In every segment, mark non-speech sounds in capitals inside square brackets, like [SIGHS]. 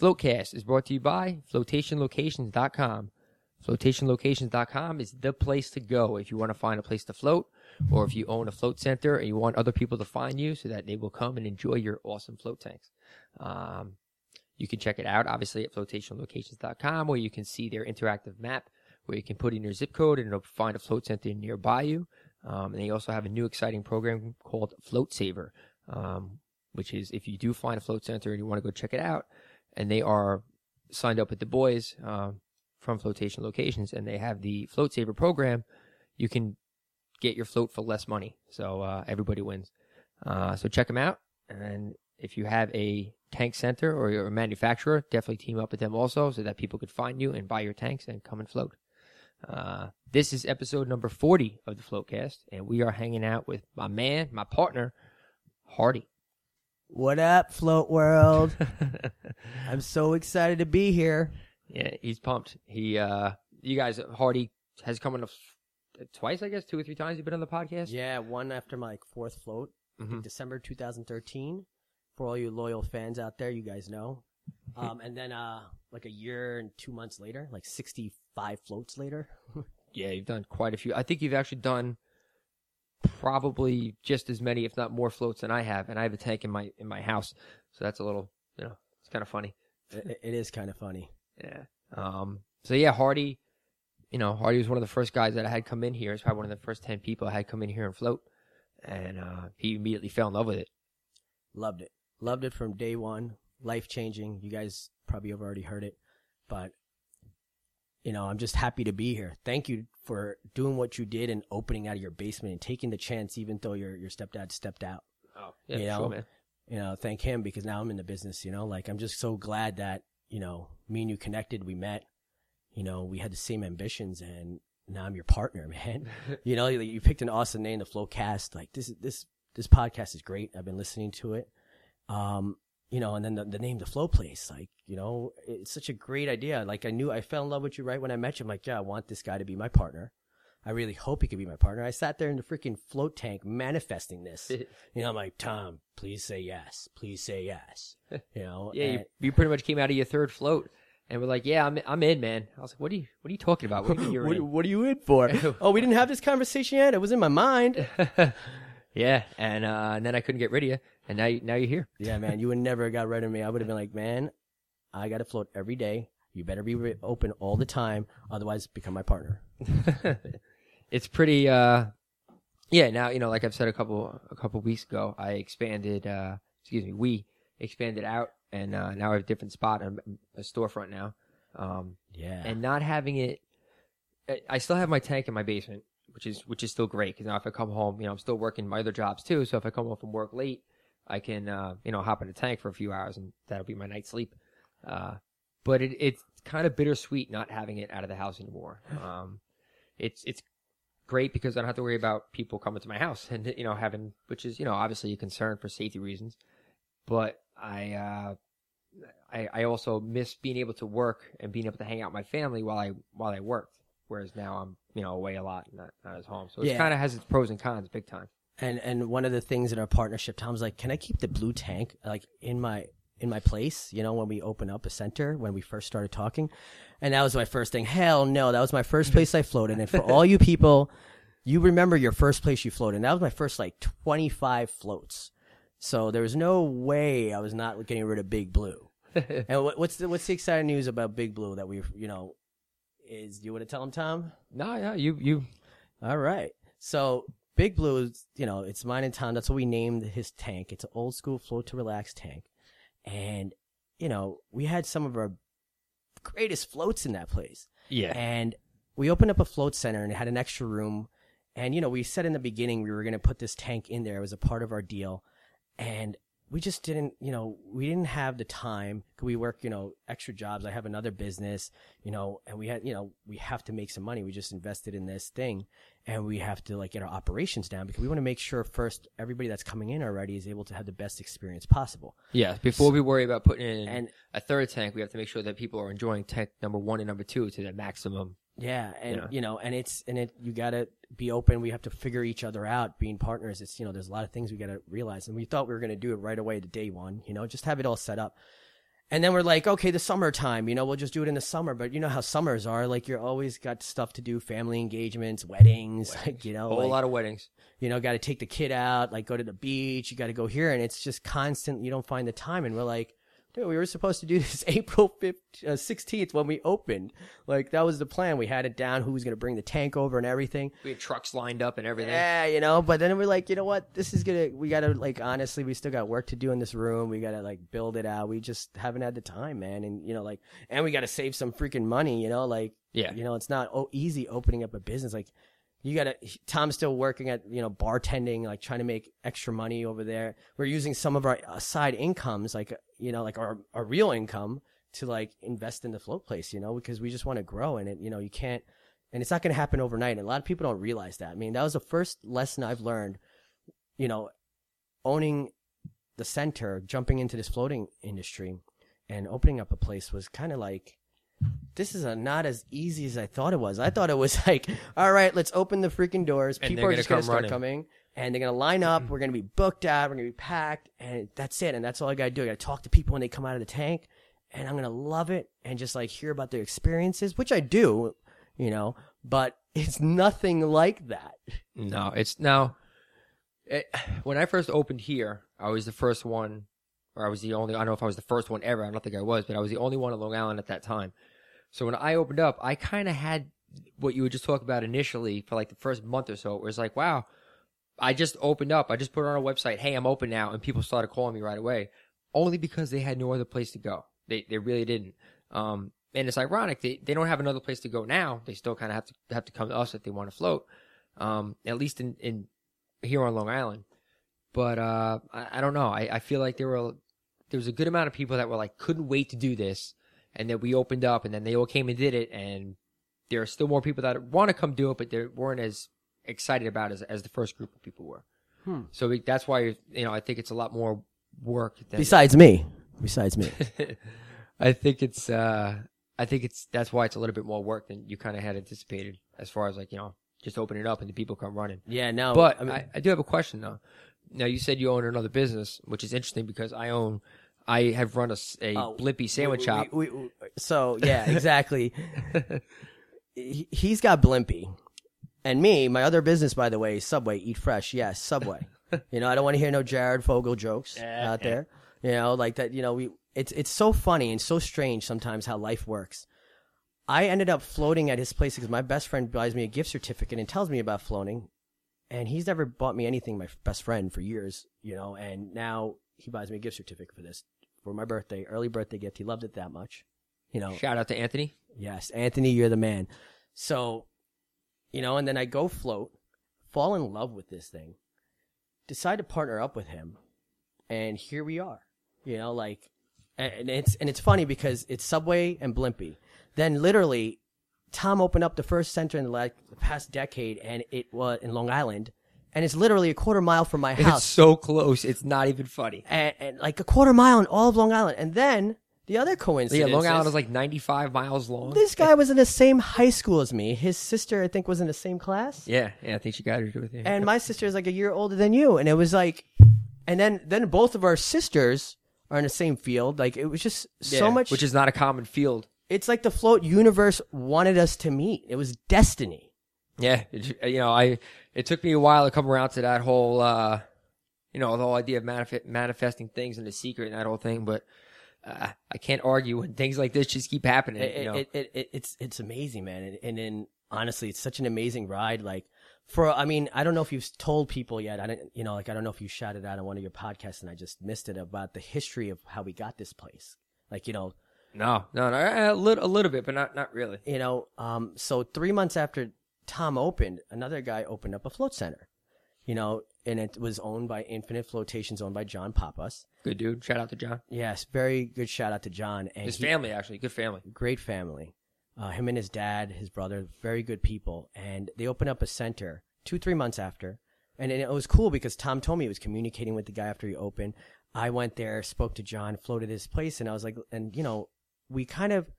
Floatcast is brought to you by flotationlocations.com. Flotationlocations.com is the place to go if you want to find a place to float or if you own a float center and you want other people to find you so that they will come and enjoy your awesome float tanks. Um, you can check it out, obviously, at flotationlocations.com where you can see their interactive map where you can put in your zip code and it'll find a float center nearby you. Um, and they also have a new exciting program called Float Saver, um, which is if you do find a float center and you want to go check it out, and they are signed up with the boys um, from Flotation Locations, and they have the Float Saver program, you can get your float for less money. So uh, everybody wins. Uh, so check them out, and if you have a tank center or a manufacturer, definitely team up with them also, so that people could find you and buy your tanks and come and float. Uh, this is episode number 40 of the Floatcast, and we are hanging out with my man, my partner, Hardy. What up, Float World? [LAUGHS] I'm so excited to be here. Yeah, he's pumped. He, uh, you guys, Hardy has come on f- twice, I guess, two or three times. You've been on the podcast. Yeah, one after my fourth float, Mhm. December 2013. For all you loyal fans out there, you guys know. [LAUGHS] Um, and then uh, like a year and two months later, like 65 floats later. [LAUGHS] Yeah, you've done quite a few. I think you've actually done probably just as many, if not more, floats than I have. And I have a tank in my in my house, so that's a little, you know, it's kind of funny. it, it is kind of funny. Yeah. Um. So yeah, Hardy. You know, Hardy was one of the first guys that I had come in here. He's probably one of the first ten people I had come in here and float, and uh, he immediately fell in love with it. Loved it. Loved it from day one. Life changing. You guys probably have already heard it, but you know, I'm just happy to be here. Thank you for doing what you did and opening out of your basement and taking the chance, even though your your stepdad stepped out. Oh, yeah, You sure, know? man. You know, thank him because now I'm in the business. You know, like I'm just so glad that you know me and you connected. We met. You know, we had the same ambitions, and now I'm your partner, [LAUGHS] man. you know, you, you picked an awesome name, the Floatcast. Like this, this, this podcast is great. I've been listening to it. Um, you know, and then the, the name, the Float Place, like, you know, it's such a great idea. Like I knew I fell in love with you right when I met you. I'm like, yeah, I want this guy to be my partner. I really hope he could be my partner. I sat there in the freaking float tank manifesting this. [LAUGHS] you know, I'm like, Tom, please say yes. Please say yes. [LAUGHS] You know, Yeah, you, and- you pretty much came out of your third float, and we're like, "Yeah, I'm I'm in, man." I was like, "What are you What are you talking about? What do you [LAUGHS] what, in?" what are you in for? oh, we didn't have this conversation yet. It was in my mind. yeah, and uh, and then I couldn't get rid of you, and now you, now you're here. Yeah, man, you would never have got rid of me. I would have been like, man, I got to float every day. You better be re- open all the time, otherwise, become my partner. [LAUGHS] it's pretty. uh Yeah, now you know, like I've said a couple a couple weeks ago, I expanded. uh Excuse me, we expanded out, and uh now I have a different spot, a, a storefront now. Um, Yeah, and not having it I- I still have my tank in my basement, which is which is still great because now if I come home, you know, I'm still working my other jobs too. So if I come home from work late, I can uh, you know hop in a tank for a few hours and that'll be my night's sleep. Uh, but it, it's kind of bittersweet not having it out of the house anymore. [SIGHS] Um, it's it's great because I don't have to worry about people coming to my house [LAUGHS] and you know having which is you know obviously a concern for safety reasons. But I uh, I, I also miss being able to work and being able to hang out with my family while I while I worked. Whereas now I'm you know away a lot, not not as home. So it Yeah. kind of has its pros and cons, big time. And and one of the things in our partnership, Tom's like, can I keep the blue tank like in my in my place? You know, when we open up a center, when we first started talking, and that was my first thing. Hell no, that was my first place I floated. And for all you people, you remember your first place you floated. And that was my first like twenty five floats. So there was no way I was not getting rid of Big Blue. [LAUGHS] and what, what's the what's the exciting news about Big Blue that we've you know is you want to tell him, Tom? No, yeah, you you All right. So Big Blue is, you know, it's mine in town. That's what we named his tank. It's an old school float to relax tank. And, you know, we had some of our greatest floats in that place. yeah And we opened up a float center and it had an extra room. And, you know, we said in the beginning we were going to put this tank in there. It was a part of our deal. And we just didn't, you know, we didn't have the time. We work, you know, extra jobs. I have another business, you know, and we had, you know, we have to make some money. We just invested in this thing and we have to like get our operations down because we want to make sure first everybody that's coming in already is able to have the best experience possible. yeah. Before we worry about putting in And- a third tank, we have to make sure that people are enjoying tank number one and number two to the maximum. Yeah, and Yeah. you know, and it's and it you gotta be open. We have to figure each other out. Being partners, it's you know, there's a lot of things we gotta realize, and we thought we were gonna do it right away the day one. You know, just have it all set up. And then we're like, okay, the summertime, you know, we'll just do it in the summer. But you know how summers are. Like, you're always got stuff to do, family engagements, weddings, [LAUGHS] like, you know, A whole like, lot of weddings. you know, got to take the kid out, like go to the beach, you got to go here. And it's just constant. You don't find the time. And we're like, dude, we were supposed to do [LAUGHS] this April 5th, uh, 16th when we opened. Like, that was the plan. We had it down, who was going to bring the tank over and everything. We had trucks lined up and everything. Yeah, you know, but then we're like, you know what? This is gonna. We gotta like honestly, we still got work to do in this room. We gotta like build it out. We just haven't had the time, man. And you know, like, and we gotta save some freaking money. You know, like, Yeah. you know, it's not easy opening up a business. Like, you gotta. Tom's still working at you know bartending, like trying to make extra money over there. We're using some of our uh, side incomes, like you know, like our our real income to like invest in the float place. You know, because we just want to grow, and it. You know, you can't and it's not going to happen overnight. And a lot of people don't realize that. I mean, that was the first lesson I've learned. You know, owning the center, jumping into this floating industry, and opening up a place was kind of like. This is a, not as easy as I thought it was. I thought it was [LAUGHS] like, all right, let's open the freaking doors. And People are gonna just going to come start running. coming, and they're going to line up. We're going to be booked out. We're going to be packed, and that's it. And that's all I got to do. I got to talk to people when they come out of the tank, and I'm going to love it and just like hear about their experiences, which I do, you know, but [LAUGHS] it's nothing like that. No, it's now. It, when I first opened here, I was the first one, or I was the only. I don't know if I was the first one ever. I don't think I was, but I was the only one on Long Island at that time. So when I opened up, I kind of had what you were just talking about initially for like the first month or so. It was like, wow, I just opened up. I just put it on a website. Hey, I'm open now, and people started calling me right away, only because they had no other place to go. They they really didn't. Um, and it's ironic they they don't have another place to go now. They still kind of have to have to come to us if they want to float. Um, at least in in here on Long Island. But uh, I, I don't know. I, I feel like there were there was a good amount of people that were like couldn't wait to do this, and then we opened up, and then they all came and did it, and there are still more people that want to come do it, but they weren't as excited about it as as the first group of people were. Hmm. So we, that's why you know I think it's a lot more work. Than, Besides me, besides me. [LAUGHS] I think it's uh I think it's that's why it's a little bit more work than you kind of had anticipated as far as like you know just open it up and the people come running. Yeah, no. But I mean, I, I do have a question though. Now you said you own another business, which is interesting because I own, I have run a Oh, Blimpie sandwich we- shop. we- we- so yeah, [LAUGHS] exactly. he, he's got Blimpie, and me, my other business, by the way, Subway. Eat fresh, yes, Subway. [LAUGHS] you know, I don't want to hear no Jared Fogle jokes out there. You know, like that. You know, we it's it's so funny and so strange sometimes how life works. I ended up floating at his place because my best friend buys me a gift certificate and tells me about floating, and he's never bought me anything. My best friend for years, you know, and now he buys me a gift certificate for this for my birthday, early birthday gift. He loved it that much, you know. Shout out to Anthony. Yes, Anthony, you're the man. So, you know, and then I go float, fall in love with this thing, decide to partner up with him, and here we are. You know, like, and it's and it's funny because it's Subway and Blimpie. Then literally, Tom opened up the first center in like the past decade, and it was in Long Island, and it's literally a quarter mile from my house. It's so close. It's not even funny. and, and like a quarter mile in all of Long Island. And then the other coincidence. Yeah, coincidence, Long Island is like 95 miles long. this guy was in the same high school as me. His sister, I think, was in the same class, yeah, yeah, I think she got her to do with you. and my sister is like a year older than you. And it was like, and then then both of our sisters are in the same field. Like it was just so much. which is not a common field. it's like the float universe wanted us to meet. It was destiny. Yeah, it, you know, I it took me a while to come around to that whole, uh, you know, the whole idea of manif- manifesting things and the secret and that whole thing. But uh, I can't argue when things like this just keep happening. It, you know, it, it, it, it's it's amazing, man. And, and then honestly, it's such an amazing ride. Like for, I mean, I don't know if you've told people yet. I don't, you know, like I don't know if you shouted out on one of your podcasts, and I just missed it about the history of how we got this place. Like you know, no, no, no, a little, a little bit, but not, not really. you know, um, so three months after Tom opened, another guy opened up a float center. You know, and it was owned by Infinite Flotations, owned by John Papas. Good dude. Shout out to John. Yes, very good shout out to John and His he- family, actually, good family. great family. Uh, him and his dad, his brother, very good people. And they opened up a center two, three months after. And it was cool because Tom told me he was communicating with the guy after he opened. I went there, spoke to John, floated his place, and I was like, and you know, we kind of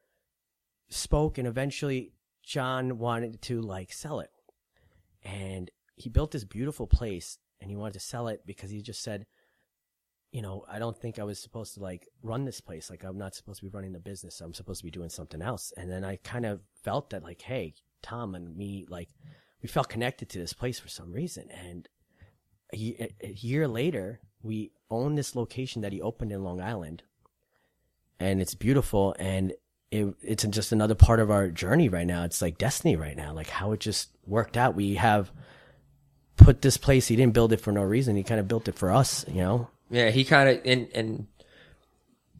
spoke, and eventually John wanted to like sell it. And he built this beautiful place and he wanted to sell it because he just said, you know, I don't think I was supposed to like run this place. Like I'm not supposed to be running the business. I'm supposed to be doing something else. And then I kind of felt that like, hey, Tom and me, like we felt connected to this place for some reason. And a, a year later, we own this location that he opened in Long Island, and it's beautiful. And it, it's just another part of our journey right now. It's like destiny right now, like how it just worked out. We have put this place. He didn't build it for no reason. He kind of built it for us, you know. Yeah, he kind of and and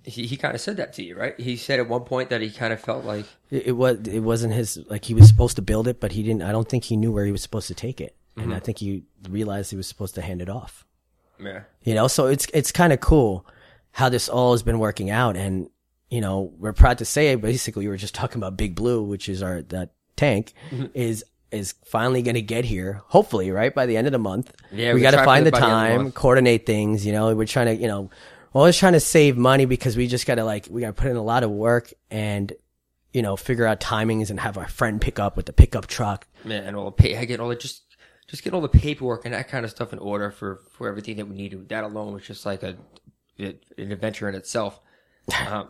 he he kind of said that to you, right? He said at one point that he kind of felt like It, it was it wasn't his like he was supposed to build it, but he didn't. I don't think he knew where he was supposed to take it, and I mm-hmm. think he realized he was supposed to hand it off. yeah, You know, so it's it's kind of cool how this all has been working out, and you know we're proud to say basically we were just talking about Big Blue, which is our that tank mm-hmm. is is finally going to get here. Hopefully, right by the end of the month. Yeah, we got to find the by the end of the time, coordinate things. You know, we're trying to you know. We're always trying to save money because we just gotta like we gotta put in a lot of work and you know figure out timings and have our friend pick up with the pickup truck. man, and all the pay, I get all the just just get all the paperwork and that kind of stuff in order for for everything that we need. That alone was just like a an adventure in itself. Um,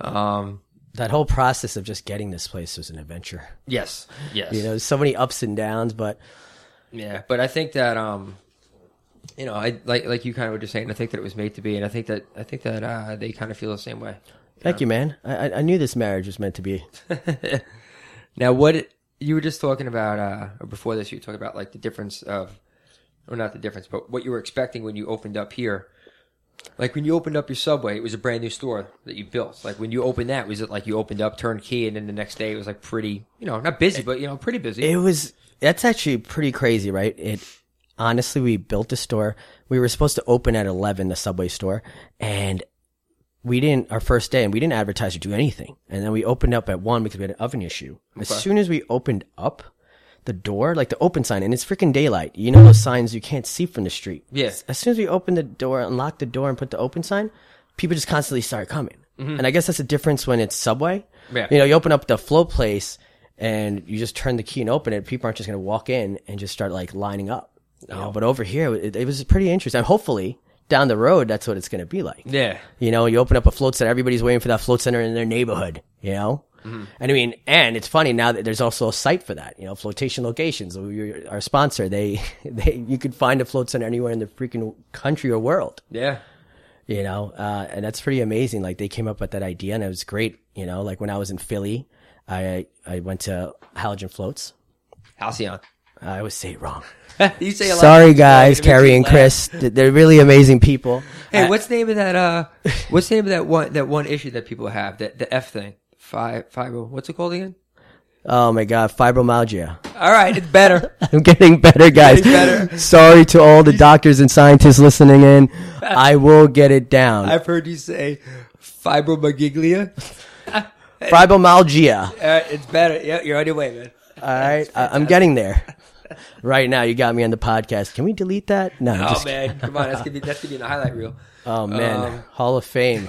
[LAUGHS] um, That whole process of just getting this place was an adventure. yes, yes, You know, so many ups and downs, but Yeah, but I think that um, you know, I like like you kind of were just saying. I think that it was made to be, and I think that I think that uh, they kind of feel the same way. thank you, man. I, I- knew this marriage was meant to be. [LAUGHS] Now, what you were just talking about, uh, or before this, you were talking about like the difference of, or not the difference, but what you were expecting when you opened up here. Like when you opened up your Subway, it was a brand new store that you built. Like when you opened that, was it like you opened up, turnkey, and then the next day it was like pretty, you know, not busy, but you know, pretty busy. It was that's actually pretty crazy, right? It honestly, we built the store. We were supposed to open at eleven, the Subway store, and we didn't our first day, and we didn't advertise or do anything. And then we opened up at one because we had an oven issue. As soon as we opened up the door, like the open sign, and it's freaking daylight. You know those signs you can't see from the street. Yeah. As soon as we open the door, unlock the door, and put the open sign, people just constantly start coming. And I guess that's the difference when it's Subway. Mm-hmm. Yeah. You know, you open up the float place and you just turn the key and open it. People aren't just going to walk in and just start like lining up. You know, but over here, it, it was pretty interesting. Hopefully, down the road, that's what it's going to be like. yeah, You know, you open up a float center, everybody's waiting for that float center in their neighborhood, you know? And I mean, and it's funny now that there's also a site for that, you know, flotation locations. Our sponsor, they, [LAUGHS] they, you could find a float center anywhere in the freaking country or world, yeah, you know? Uh, and that's pretty amazing. Like they came up with that idea and it was great, you know, like when I was in Philly, I, I went to Halogen Floats. Halcyon. I always say it wrong. [LAUGHS] you say. Sorry guys, it makes me Carrie and. Chris. They're really amazing people. Hey, what's the name of that? Uh, what's the name of that one? That one issue that people have that the F thing. Five, five. What's it called again? Oh my God, fibromyalgia. All right, it's better. [LAUGHS] I'm getting better, guys. Getting better. Sorry to all the doctors and scientists listening in. [LAUGHS] I will get it down. I've heard you say fibromyalgia. [LAUGHS] Fibromyalgia. Uh, it's better. Yeah, you're on your way, man. All right, I, I'm getting there. Right now, you got me on the podcast. Can we delete that? No. Oh man, come on, that's gonna be that's gonna be in the highlight reel. oh man, Um, Hall of Fame.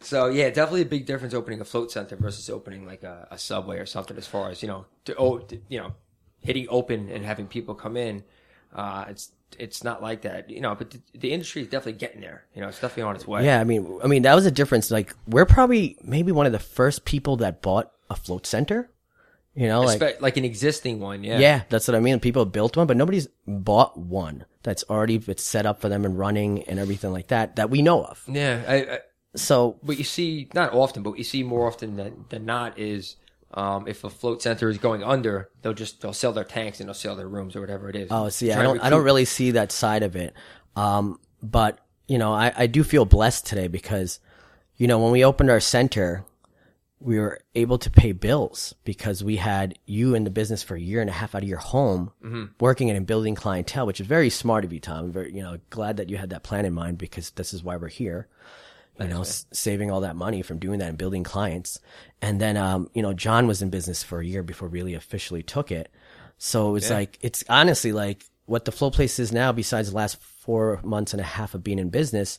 So yeah, definitely a big difference opening a float center versus opening like a, a subway or something. As far as you know, to, oh, to, you know, hitting open and having people come in, uh, it's it's not like that, you know. But the, the industry is definitely getting there. You know, it's definitely on its way. Yeah, I mean, I mean that was a difference. Like we're probably maybe one of the first people that bought a float center. You know, like Espe- like an existing one. Yeah. Yeah, that's what I mean. People built one, but nobody's bought one that's already it's set up for them and running and everything like that that we know of. Yeah. I, I, So but you see not often, but you see more often than, than not is um, if a float center is going under, they'll just they'll sell their tanks and they'll sell their rooms or whatever it is. Oh, see, I don't, I don't really see that side of it. Um, but you know, I, I do feel blessed today because, you know, when we opened our center, we were able to pay bills because we had you in the business for a year and a half out of your home, working and building clientele, which is very smart of you, Tom. I'm very, you know, glad that you had that plan in mind because this is why we're here. You know, s- saving all that money from doing that and building clients. And then, um, you know, John was in business for a year before really officially took it. So it's like, it's honestly like what the float place is now, besides the last four months and a half of being in business,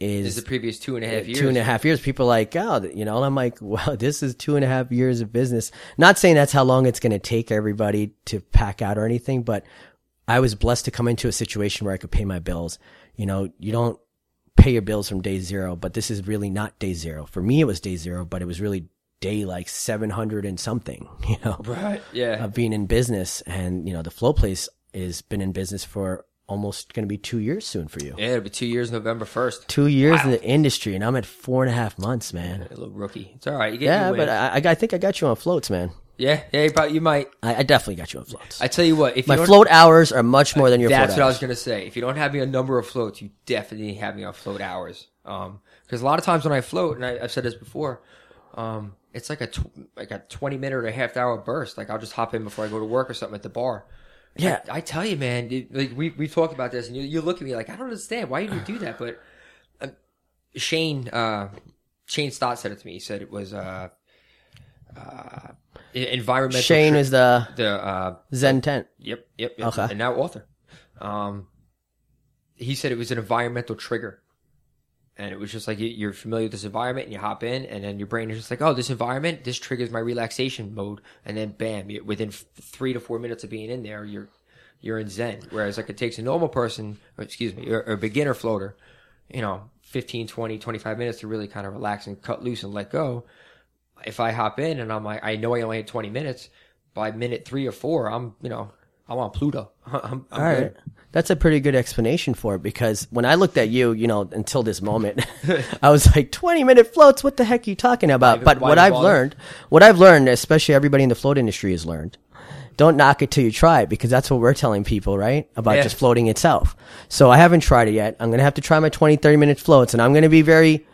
is is the previous two and a half years. two and a half years. People are like, oh, you know, and I'm like, wow, [LAUGHS] this is two and a half years of business. Not saying that's how long it's going to take everybody to pack out or anything, but I was blessed to come into a situation where I could pay my bills. You know, you don't, pay your bills from day zero, but this is really not day zero. For me, it was day zero, but it was really day like 700 and something, [LAUGHS] you know, Right. Yeah. of being in business. And, you know, the float place has been in business for almost going to be two years soon for you. yeah, it'll be two years, November first. Two years in the industry, and I'm at four and a half months, man. A little rookie. It's all right. You get Yeah, but. I I think I got you on floats, man. Yeah, yeah, you, probably, you might. I, I definitely got you on floats. I tell you what, if you My don't, float hours are much more than your that's float what I hours. was gonna say. If you don't have me on number of floats, you definitely have me on float hours. Um, because a lot of times when I float, and I, I've said this before, um, it's like a tw- like a twenty minute or a half hour burst. Like I'll just hop in before I go to work or something at the bar. Yeah. I, I tell you, man. like we we talked about this, and you you look at me like I don't understand why you do that, but um, Shane uh, Shane Stott said it to me. He said it was uh, uh, environmental. Shane is the the uh, Zen tent. Yep, yep, yep. Okay. And now author. Um, he said it was an environmental trigger. And it was just like you- you're familiar with this environment and you hop in and then your brain is just like, oh, this environment, this triggers my relaxation mode. And then bam, within f- three to four minutes of being in there, you're, you're in Zen. Whereas like it takes a normal person, or excuse me, or, or a beginner floater, you know, 15, 20, 25 minutes to really kind of relax and cut loose and let go. If I hop in and I'm like, I know I only had 20 minutes, by minute three or four, I'm, you know, I'm on Pluto. [LAUGHS] I'm, I'm All right. good. That's a pretty good explanation for it because when I looked at you, you know, until this moment, [LAUGHS] [LAUGHS] I was like, 20 minute floats, what the heck are you talking about? Why- but why what I've bother? learned, what I've learned, especially everybody in the float industry has learned, don't knock it till you try it because that's what we're telling people, right? About Yeah. just floating itself. So I haven't tried it yet. I'm going to have to try my 20, 30 minute floats and I'm going to be very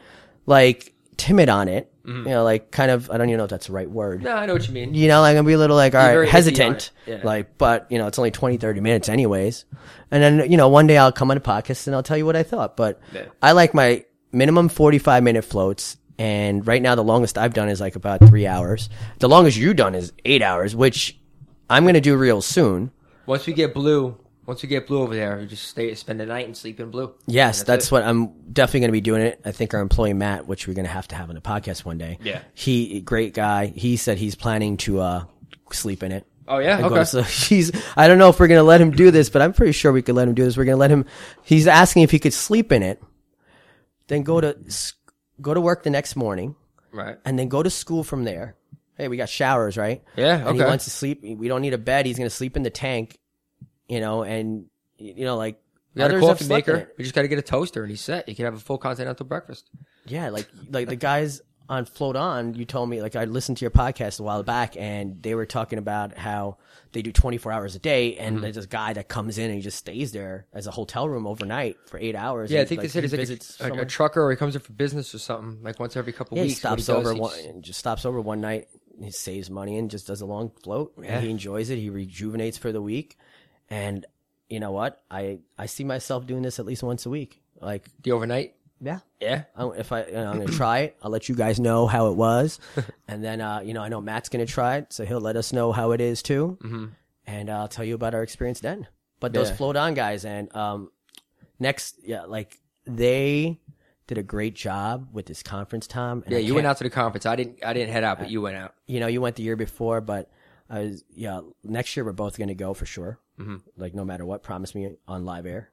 like timid on it. Mm-hmm. You know, like kind of, I don't even know if that's the right word No, I know what you mean. you know, like I'm gonna be a little like, all very right, hesitant, it. Yeah. like, but you know, it's only 20, 30 minutes anyways. And then, you know, one day I'll come on a podcast and I'll tell you what I thought, but Yeah. I like my minimum 45 minute floats. And right now the longest I've done is like about three hours. The longest you've done is eight hours, which I'm going to do real soon. Once we get blue, once we get blue over there, we just stay, spend the night and sleep in blue. Yes, And that's, it. what I'm definitely going to be doing it. I think our employee Matt, which we're going to have to have on the podcast one day. Yeah. He, great guy. He said he's planning to, uh, sleep in it. Oh yeah, okay. So [LAUGHS] he's, I don't know if we're going to let him do this, but I'm pretty sure we could let him do this. We're going to let him, he's asking if he could sleep in it, then go to, s- go to work the next morning Right. and then go to school from there. Hey, we got showers, right? Yeah. And he Okay. wants to sleep. We don't need a bed. He's going to sleep in the tank, you know, and, you know, like, We got a coffee maker. We just got to get a toaster and he's set. You can have a full continental breakfast. Yeah, like like the guys on Float On, you told me like I listened to your podcast a while back and they were talking about how they do 24 hours a day and Mm-hmm. there's this guy that comes in and he just stays there as a hotel room overnight for 8 hours. Yeah, I think like, they said he he's like a, a, trucker or he comes in for business or something, like once every couple yeah, he weeks. What stops does, over he's- one and just stops over one night. He saves money and just does a long float Yeah. and he enjoys it. He rejuvenates for the week. And you know what? I I see myself doing this at least once a week. Like, The overnight. yeah, Yeah. I, if I, you know, I'm gonna try it, I'll let you guys know how it was, [LAUGHS] and then uh, you know I know Matt's gonna try it, so he'll let us know how it is too, mm-hmm. and I'll tell you about our experience then. But those Yeah. float on guys, and um, next, yeah, like they did a great job with this conference, Tom. and Yeah, I you went out to the conference. I didn't. I didn't head out, but you went out. You know, you went the year before, but I was yeah. Next year we're both gonna go for sure. Mm-hmm. Like no matter what, promise me on live air.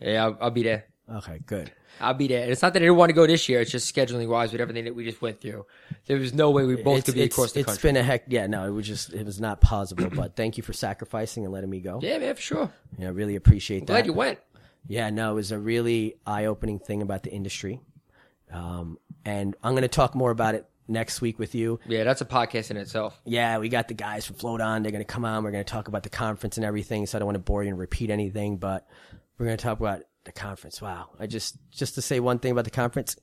Yeah, I'll, I'll be there. Okay, good. I'll be there. And it's not that I didn't want to go this year. It's just scheduling wise with everything that we just went through. There was no way we both it's, could be it's, across the it's country. It's been a heck. Yeah, no, it was just it was not possible. but thank you for sacrificing and letting me go. yeah, man, for sure. Yeah, I really appreciate Glad that. Glad you went. Yeah, no, it was a really eye opening thing about the industry. Um, and I'm going to talk more about it next week with you. Yeah, that's a podcast in itself. Yeah, we got the guys from Float On. They're going to come on. We're going to talk about the conference and everything. So I don't want to bore you and repeat anything, but we're going to talk about the conference. Wow. I just, just to say one thing about the conference,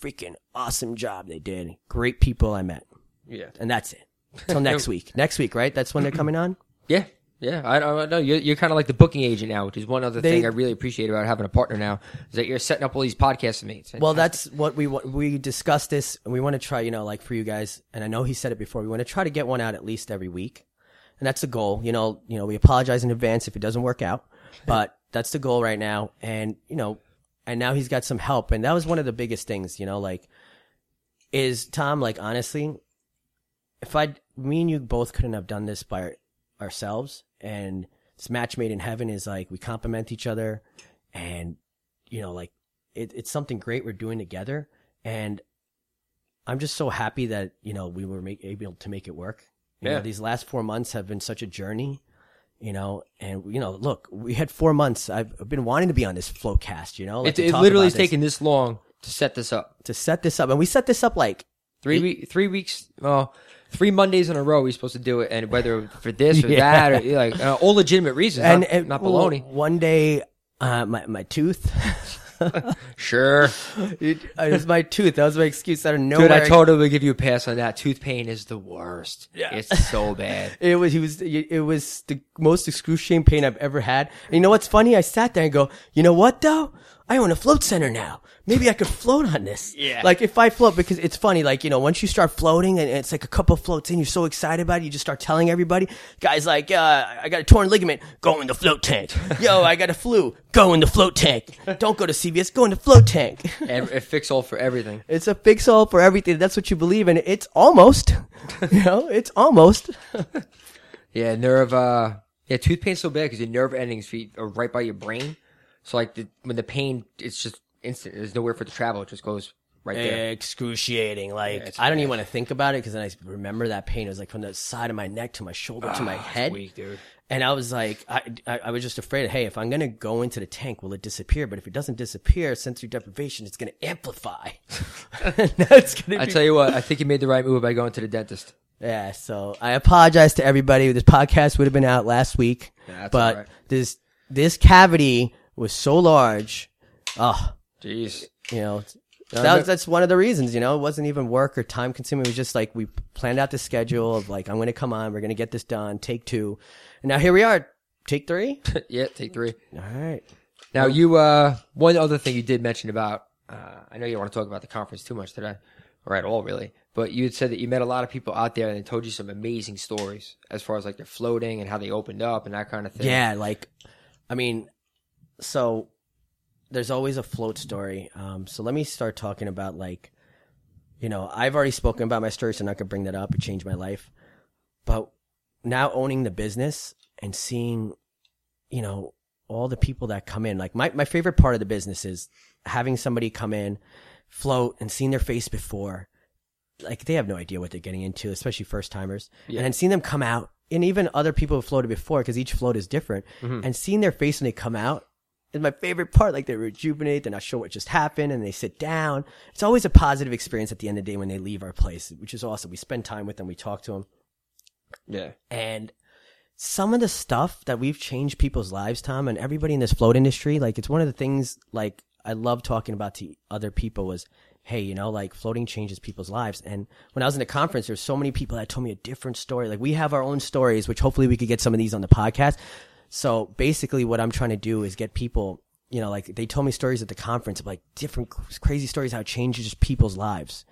freaking awesome job they did. Great people I met. Yeah. And that's it. Till next [LAUGHS] week. Next week, right? That's when they're coming on? Yeah. Yeah, I don't know. You're, you're kind of like the booking agent now, which is one other They- thing I really appreciate about having a partner now is that you're setting up all these podcasts with me. Well, that's what we we discussed this, and we want to try. You know, like for you guys, and I know he said it before. We want to try to get one out at least every week, and that's the goal. You know, you know, we apologize in advance if it doesn't work out, but that's the goal right now. And you know, and now he's got some help, and that was one of the biggest things. You know, like is Tom like honestly, if I, me and you both couldn't have done this by ourselves, and this match made in heaven is like we complement each other, and you know, like it, it's something great we're doing together. And I'm just so happy that, you know, we were make, able to make it work. You Yeah. know, these last four months have been such a journey, you know, and, you know, look, we had four months. I've been wanting to be on this Floatcast, you know, like it, it literally has this, taken this long to set this up. to set this up. And we set this up like, Three week, three weeks. Well, three Mondays in a row. We're supposed to do it, and whether for this or [LAUGHS] Yeah. that, or like uh, all legitimate reasons, and, not, not well, baloney. one day, uh, my, my tooth, [LAUGHS] Sure, it, it was my tooth. That was my excuse out of nowhere. dude. I totally would give you a pass on that. Tooth pain is the worst. Yeah. it's so [LAUGHS] bad. It was he was it was the most excruciating pain I've ever had. And you know what's funny? I sat there and go, you know what though? I own a float center now. Maybe I could float on this. Yeah. Like if I float, because it's funny, like, you know, once you start floating and it's like a couple floats in, you're so excited about it, you just start telling everybody. Guys like, uh, I got a torn ligament, go in the float tank. [LAUGHS] Yo, I got a flu, go in the float tank. Don't go to CVS, go in the float tank. [LAUGHS] It fix all for everything. It's a fix all for everything. That's what you believe in. It's almost, [LAUGHS] you know, it's almost. Yeah, nerve. Uh, yeah, tooth pain's so bad because your nerve endings feet are right by your brain. So like the, when the pain, it's just instant. There's nowhere for it to travel. It just goes right there. excruciating. Like it's I don't even want to think about it because then I remember that pain. It was like from the side of my neck to my shoulder to my Ah, head, weak, dude. and I was like, I, I I was just afraid. Hey, if I'm gonna go into the tank, will it disappear? But if it doesn't disappear, sensory deprivation, it's gonna amplify. [LAUGHS] [LAUGHS] That's gonna I be tell you what, I think you made the right move by going to the dentist. yeah. So I apologize to everybody. This podcast would have been out last week, That's but all right. this this cavity was so large. Oh, Jeez. you know that was, that's one of the reasons you know it wasn't even work or time consuming it was just like we planned out the schedule of like i'm gonna come on we're gonna get this done take two and now here we are take three [LAUGHS] yeah, take three. all right Now you, uh, one other thing you did mention about, uh, I know you don't want to talk about the conference too much today, or at all really, but you had said that you met a lot of people out there and they told you some amazing stories as far as like their floating and how they opened up and that kind of thing. yeah like i mean so there's always a float story um so let me start talking about like you know i've already spoken about my story so i'm not gonna bring that up it changed my life but now owning the business and seeing you know all the people that come in like my, my favorite part of the business is having somebody come in float and seeing their face before like they have no idea what they're getting into especially first timers Yeah. and then seeing them come out and even other people who floated before because each float is different Mm-hmm. and seeing their face when they come out is my favorite part like they rejuvenate they're not sure what just happened and they sit down it's always a positive experience at the end of the day when they leave our place which is awesome we spend time with them we talk to them Yeah. and some of the stuff that we've changed people's lives, Tom, and everybody in this float industry, like it's one of the things like I love talking about to other people was, hey, you know, like floating changes people's lives. And when I was in a conference, there's so many people that told me a different story. Like we have our own stories, which hopefully we could get some of these on the podcast. So basically what I'm trying to do is get people, you know, like they told me stories at the conference of like different crazy stories, how it changes people's lives.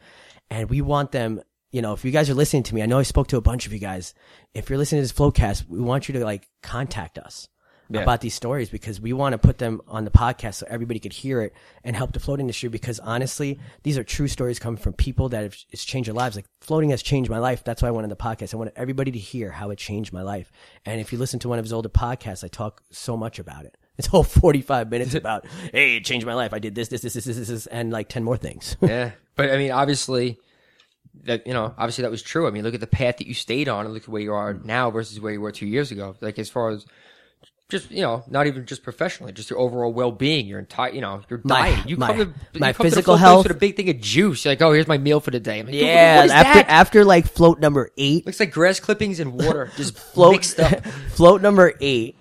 And we want them, you know, if you guys are listening to me, I know I spoke to a bunch of you guys. If you're listening to this Floatcast, we want you to like contact us Yeah. about these stories because we want to put them on the podcast so everybody could hear it and help the float industry because honestly, these are true stories coming from people that have it's changed their lives. Like floating has changed my life. That's why I wanted the podcast. I wanted everybody to hear how it changed my life. And if you listen to one of his older podcasts, I talk so much about it. [LAUGHS] It's all 45 minutes [LAUGHS] about, hey, it changed my life. I did this, this, this, this, this, this, this and like 10 more things. [LAUGHS] Yeah. But I mean, obviously, that you know, obviously that was true. I mean, look at the path that you stayed on, and look at where you are mm. now versus where you were two years ago. Like as far as just you know, not even just professionally, just your overall well being, your entire, you know, your My- diet. You my- come to my come to physical place health. with a big thing of juice. You're like, oh, here's my meal for the day. Like, yeah. after, that? after like float number eight, Looks like grass clippings and water [LAUGHS] just float mixed up. [LAUGHS] float number eight,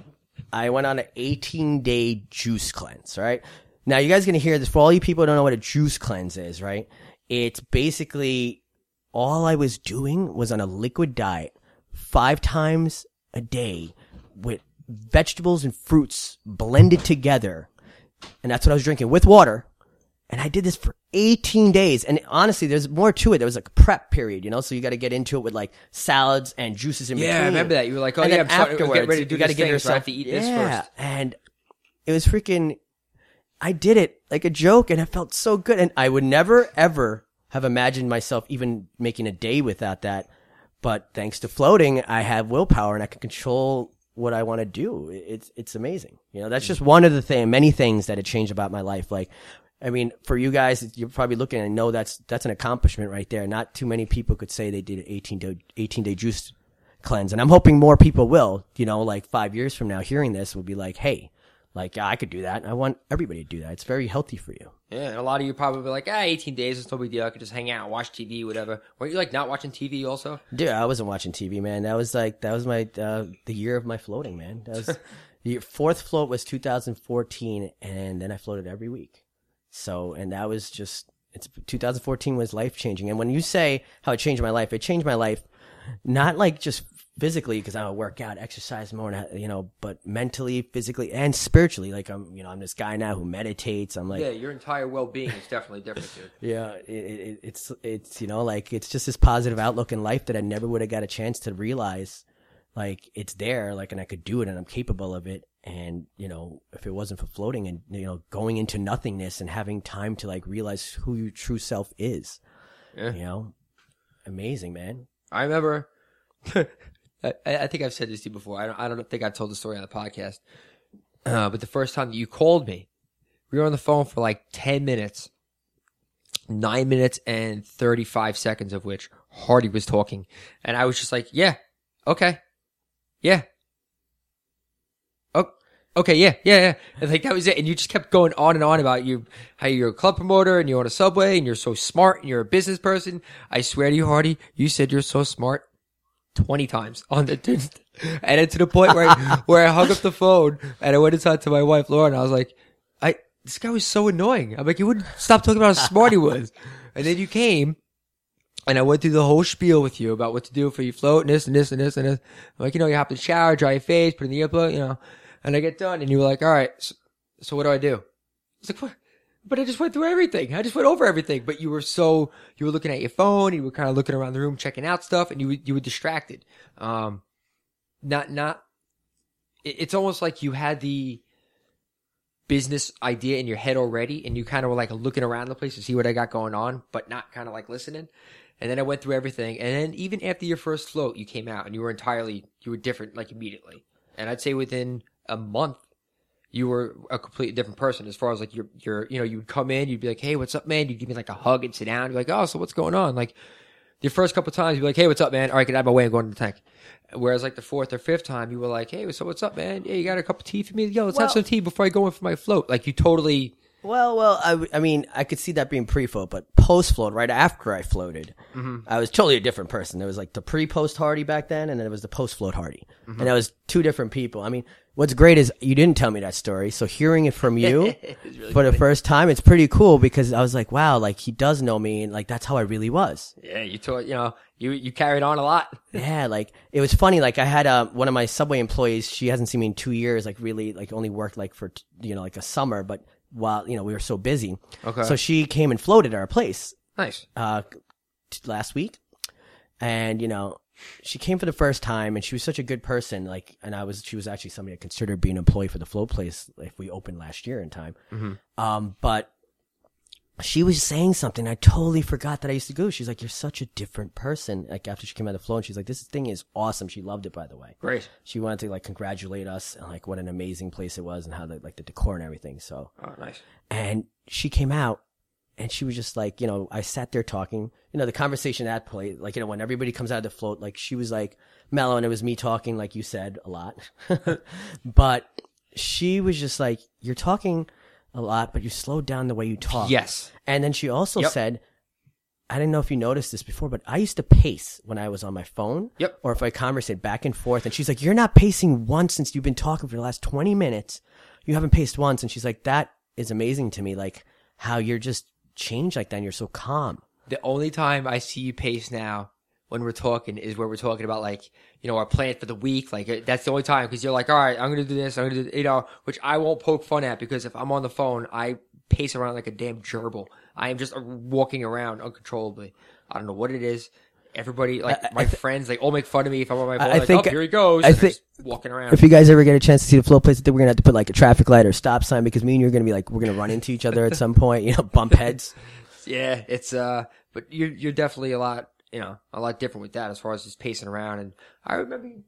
I went on an 18 day juice cleanse. Right now, you guys gonna hear this for all you people who don't know what a juice cleanse is. Right? It's basically all I was doing was on a liquid diet five times a day with vegetables and fruits blended together, and that's what I was drinking with water. And I did this for 18 days. And honestly, there's more to it. There was like a prep period, you know, so you got to get into it with like salads and juices in between. Yeah, I remember that. You were like, oh And yeah, I'm afterwards, getting ready to do you gotta get give so yourself to eat this yeah. first. And it was freaking. I did it like a joke, and I felt so good. And I would never ever have imagined myself even making a day without that. But thanks to floating, I have willpower and I can control what I want to do. It's it's amazing. You know, that's just one of the thing, many things that had changed about my life. Like I mean, for you guys, you're probably looking and know that's that's an accomplishment right there. Not too many people could say they did an 18 day 18 day juice cleanse, and I'm hoping more people will. You know, like five years from now, hearing this will be like, hey, like I could do that. I want everybody to do that. It's very healthy for you. Yeah, and a lot of you probably be like, ah, 18 days, it's no big deal. I could just hang out, watch TV, whatever. Weren't you like not watching TV also? Dude, I wasn't watching TV, man. That was like that was my uh, the year of my floating, man. That was [LAUGHS] the fourth float was 2014, and then I floated every week. So, and that was just it's 2014 was life changing. And when you say how it changed my life, it changed my life, not like just physically because I work out, exercise more, and, you know, but mentally, physically, and spiritually. Like I'm, you know, I'm this guy now who meditates. I'm like, Yeah, your entire well being is definitely different, dude. [LAUGHS] yeah, it, it, it's it's you know like it's just this positive outlook in life that I never would have got a chance to realize. Like it's there, like, and I could do it, and I'm capable of it. And you know, if it wasn't for floating and you know going into nothingness and having time to like realize who your true self is, Yeah. you know, amazing, man. I remember, [LAUGHS] I, I think I've said this to you before. I don't, I don't think I've told the story on the podcast. Uh, but the first time that you called me, we were on the phone for like 10 minutes, nine minutes and 35 seconds of which Hardy was talking. And I was just like, yeah, okay. Yeah. Oh, okay. Yeah. Yeah. Yeah. And like that was it. And you just kept going on and on about you, how you're a club promoter and you own a subway and you're so smart and you're a business person. I swear to you, Hardy, you said you're so smart 20 times on the and it's to the point where I, [LAUGHS] where I hung up the phone and I went inside to my wife Laura and I was like, I this guy was so annoying. I'm like, you wouldn't stop talking about how smart he was. And then you came and I went through the whole spiel with you about what to do for you float and this and this and this and this. I'm like, you know, you have to shower, dry your face, put in the earplug, you know. And I get done and you were like, all right, so, so what do I do? I was like, what? But I just went through everything. I just went over everything. But you were so you were looking at your phone. You were kind of looking around the room, checking out stuff, and you were- you were distracted. Um, not not. it- It's almost like you had the business idea in your head already, and you kind of were like looking around the place to see what I got going on, but not kind of like listening. And then I went through everything, and then even after your first float, you came out and you were entirely you were different like immediately. And I'd say within a month, you were a completely different person as far as like your your you know you would come in you'd be like hey what's up man? You'd give me like a hug and sit down. You'd be like oh so what's going on? Like your first couple times you'd be like hey what's up man? All right get out of my way and go into the tank. Whereas like the fourth or fifth time you were like hey so what's up man? Yeah you got a cup of tea for me? Yo let's Well- have some tea before I go in for my float. Like you totally Well, well, I, I mean, I could see that being pre-float, but post-float, right after I floated, mm-hmm. I was totally a different person. There was like the pre-post Hardy back then, and then it was the post-float Hardy, mm-hmm. and that was two different people. I mean, what's great is you didn't tell me that story, so hearing it from you [LAUGHS] for the first time, it's pretty cool because I was like, wow, like he does know me, and like that's how I really was. yeah you taught you know you you carried on a lot [LAUGHS] Yeah, like it was funny. Like I had uh, one of my subway employees. She hasn't seen me in two years. Like really, like only worked like for you know like a summer. But while you know we were so busy, Okay. So she came and floated at our place nice uh t- last week, and you know she came for the first time, and she was such a good person. Like, and I was she was actually somebody I considered being an employee for the float place if we opened last year in time. Um, but she was saying something. I totally forgot that I used to go. She's like, "You're such a different person." Like after she came out of the flow, and she's like, "This thing is awesome." She loved it, by the way. great She wanted to like congratulate us and like what an amazing place it was and how the like the decor and everything. So, oh nice and she came out and she was just like, you know, I sat there talking, you know, the conversation at play, like, you know, when everybody comes out of the float, like she was like mellow and it was me talking, like you said, a lot. [LAUGHS] but she was just like, you're talking a lot, but you slowed down the way you talk. yes And then she also Yep. said, I didn't know if you noticed this before, but I used to pace when I was on my phone. Yep. Or if I conversate back and forth. And she's like, You're not pacing once since you've been talking for the last 20 minutes. You haven't paced once. And she's like, That is amazing to me. Like how you're just changed like that and you're so calm. the only time I see you pace now when we're talking is where we're talking about like you know our plan for the week. Like uh, that's the only time because you're like, all right, I'm gonna do this, I'm gonna do you know, which I won't poke fun at because if I'm on the phone, I pace around like a damn gerbil. I am just uh, walking around uncontrollably. I don't know what it is. Everybody, like my friends, they all make fun of me if I'm on my phone. I like, think- oh, here he goes. I think- walking around. If you guys ever get a chance to see the float place, I think we're going to have to put like a traffic light or stop sign because me and you are going to be like, we're going to run into each other at some point, you know, [LAUGHS] bump heads. [LAUGHS] Yeah, it's uh, but you're you're definitely a lot, you know, a lot different with that as far as just pacing around. And I remember, you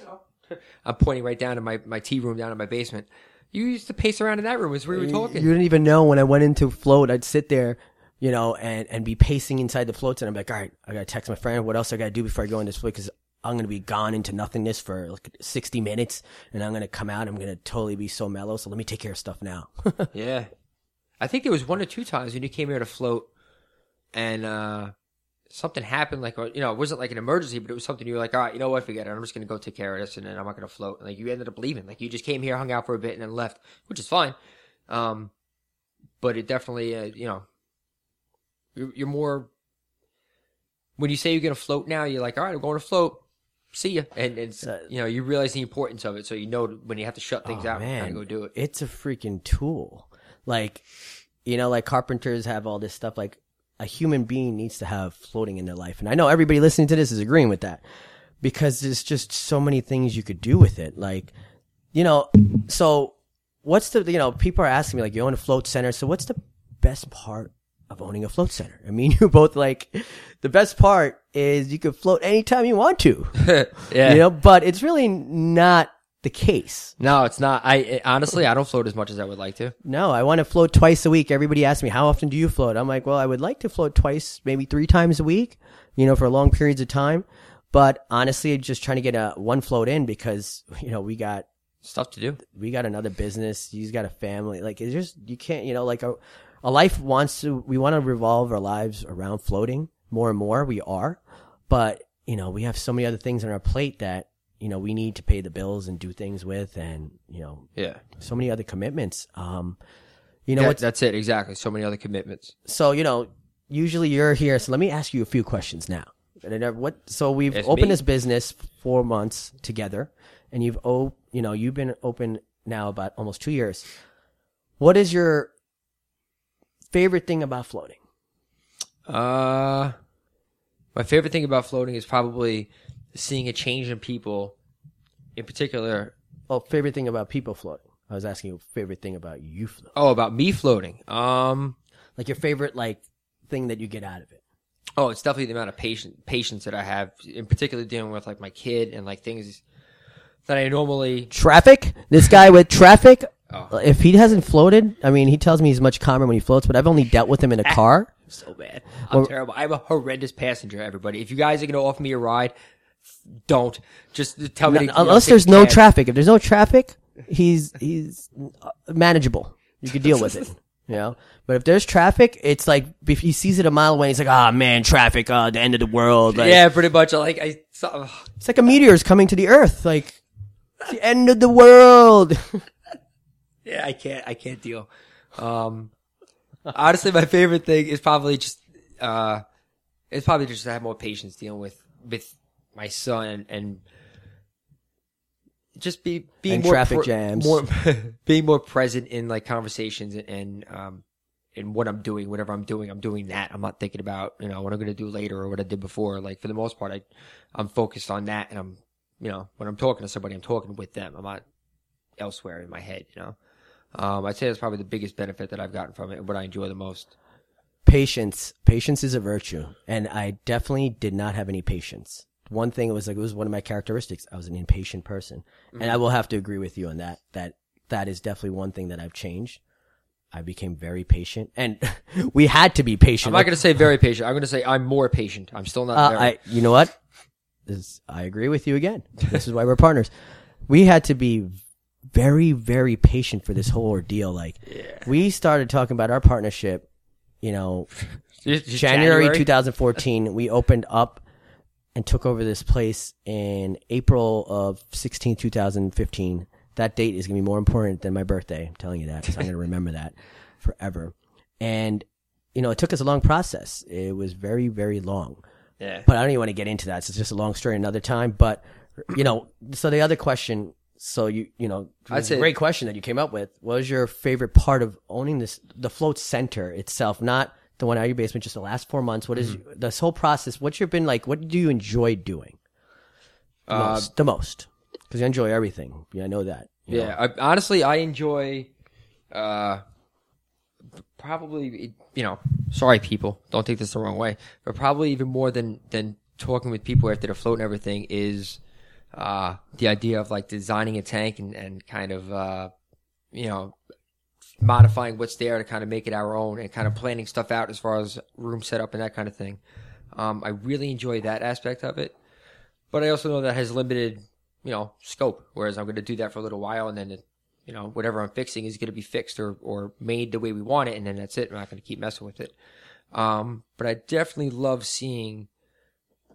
know, [LAUGHS] I'm pointing right down to my my tea room down in my basement. You used to pace around in that room as we were talking. You didn't even know when I went into float, I'd sit there, you know, and, and be pacing inside the floats and I'm like, all right, I gotta text my friend. What else I gotta do before I go in this float? Cause I'm gonna be gone into nothingness for like 60 minutes and I'm gonna come out. I'm gonna totally be so mellow. So let me take care of stuff now. [LAUGHS] yeah. I think there was one or two times when you came here to float and, uh, something happened, like, you know, it wasn't like an emergency, but it was something you were like, all right, you know what, forget it. I'm just to go take care of this and then I'm not to float. And, like, you ended up leaving. Like, you just came here, hung out for a bit, and then left, which is fine. Um, but it definitely, uh, you know, you're, you're more, when you say you're going to float now, you're like, all right, I'm going to float. See ya. And it's, Uh, you know, you realize the importance of it. So you know when you have to shut things Oh, out, man. of go do it. It's a freaking tool. Like, you know, like carpenters have all this stuff. Like, a human being needs to have floating in their life. And I know everybody listening to this is agreeing with that because there's just so many things you could do with it. Like, you know, so what's the, you know, people are asking me, like, you own a float center. So what's the best part of owning a float center? I mean, [LAUGHS] you're both like, the best part is you can float anytime you want to, [LAUGHS] yeah. you know, but it's really not the case. No, it's not. I it- honestly, I don't float as much as I would like to. No, I want to float twice a week. Everybody asks me, how often do you float? I'm like, well, I would like to float twice, maybe three times a week, you know, for long periods of time. But honestly, just trying to get a one float in because, you know, we got, Stuff to do. we got another business. He's got a family. Like, it's just, you can't, you know, like a, a life wants to, we want to revolve our lives around floating more and more. We are. But, you know, we have so many other things on our plate that, you know, we need to pay the bills and do things with and, you know, Yeah. so many other commitments. Um, you know That- that's it. Exactly. So many other commitments. So you know, usually you're here. So let me ask you a few questions now. And What? So we've It's opened me. this business four months together, and you've oh, you know, you've been open now about almost two years. What is your favorite thing about floating? Uh, my favorite thing about floating is probably seeing a change in people. In particular, Oh, favorite thing about people floating. I was asking you favorite thing about you floating. oh, about me floating. Um, Like your favorite like thing that you get out of it. oh, it's definitely the amount of patience patience that I have. In particular, dealing with like my kid and like things that I normally. Traffic. This guy with traffic. Oh. If he hasn't floated, I mean, he tells me he's much calmer when he floats. But I've only dealt with him in a [LAUGHS] car. So bad. I'm terrible. I'm a horrendous passenger. Everybody, if you guys are gonna offer me a ride, don't just tell me. to, you know, unless there's no traffic. If there's no traffic, he's he's manageable. You can deal with it. [LAUGHS] You know, but if there's traffic, it's like if he sees it a mile away, he's like, "Ah, man, traffic! Uh, the end of the world!" Like, Yeah, pretty much. Like I. So, it's like a meteor's coming to the Earth. Like it's the end of the world. [LAUGHS] Yeah, I can't. I can't deal. Um, honestly, my favorite thing is probably just. Uh, it's probably just to have more patience dealing with with my son and, and just be being And more traffic pre- jams. more [LAUGHS] being more present in like conversations and, and um in what I'm doing, whatever I'm doing, I'm doing that. I'm not thinking about you know what I'm gonna do later or what I did before. Like for the most part, I I'm focused on that, and I'm you know when I'm talking to somebody, I'm talking with them. I'm not elsewhere in my head. You know, um, I'd say that's probably the biggest benefit that I've gotten from it, and what I enjoy the most. patience. Patience is a virtue, and I definitely did not have any patience. One thing it was like it was one of my characteristics. I was an impatient person, and I will have to agree with you on that. That that is definitely one thing that I've changed. I became very patient, and [LAUGHS] we had to be patient. I'm not going to say very patient. I'm going to say I'm more patient. I'm still not Uh, very. I, you know what? This, I agree with you again. This is why we're partners. We had to be very, very patient for this whole ordeal. Like, we started talking about our partnership, you know, [LAUGHS] just January, 2014. [LAUGHS] We opened up and took over this place in April of 16, 2015. That date is going to be more important than my birthday. I'm telling you that. I'm going [LAUGHS] to remember that forever. And, you know, it took us a long process. It was very, very long Yeah. but I don't even want to get into that. So it's just a long story another time. But you know, so the other question, so you you know, I'd a say- great question that you came up with. What was your favorite part of owning this the float center itself, not the one out of your basement, just the last four months? What is Mm-hmm. this whole process? What's your been like? What do you enjoy doing the Uh, most? The most because you enjoy everything. Yeah, I know that. you know. Yeah, I, honestly, I enjoy, uh, probably, you know, sorry people, don't take this the wrong way, but probably even more than, than talking with people after the float and everything is, uh, the idea of like designing a tank and, and kind of, uh, you know, modifying what's there to kind of make it our own and kind of planning stuff out as far as room setup and that kind of thing. Um, I really enjoy that aspect of it, but I also know that has limited, you know, scope. Whereas I'm going to do that for a little while and then, it, you know, whatever I'm fixing is going to be fixed or, or made the way we want it. And then that's it. I'm not going to keep messing with it. Um, but I definitely love seeing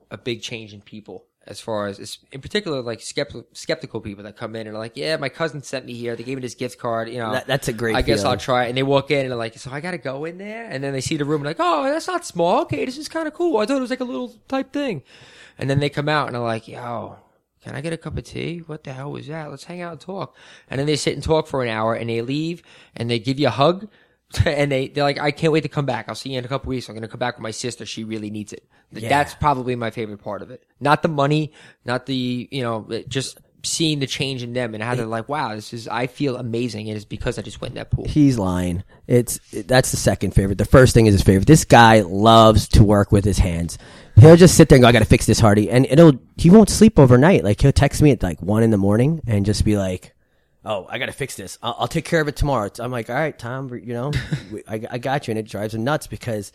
a big change in people as far as, in particular, like skeptical, skeptical people that come in and are like, yeah, my cousin sent me here. They gave me this gift card. You know, That- that's a great I guess feeling. I'll try it. And they walk in and they're like, so I got to go in there. And then they see the room and like, oh, that's not small. Okay. This is kind of cool. I thought it was like a little type thing. And then they come out and they're like, yo, can I get a cup of tea? What the hell was that? Let's hang out and talk. And then they sit and talk for an hour and they leave and they give you a hug. [LAUGHS] And they, they're like, I can't wait to come back. I'll see you in a couple weeks. I'm going to come back with my sister. She really needs it. Yeah. That's probably my favorite part of it. Not the money, not the, you know, just seeing the change in them and how they're like, wow, this is, I feel amazing. And it's because I just went in that pool. He's lying. It's that's the second favorite. The first thing is his favorite. This guy loves to work with his hands. He'll just sit there and go, "I got to fix this, Hardy," and it'll. He won't sleep overnight. Like he'll text me at like one in the morning and just be like, "Oh, I got to fix this. I'll, I'll take care of it tomorrow." I'm like, "All right, Tom. You know, [LAUGHS] we- I, I got you," and it drives him nuts because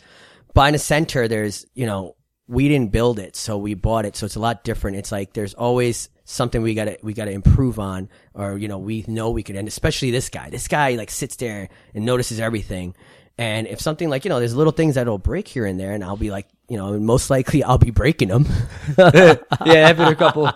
buying a center, there's you know we didn't build it, so we bought it, so it's a lot different. It's like there's always something we gotta we gotta improve on, or you know we know we could, and especially this guy. This guy like sits there and notices everything. And if something like you know, there's little things that'll break here and there, and I'll be like, you know, most likely I'll be breaking them. [LAUGHS] yeah, having a [LAUGHS] couple,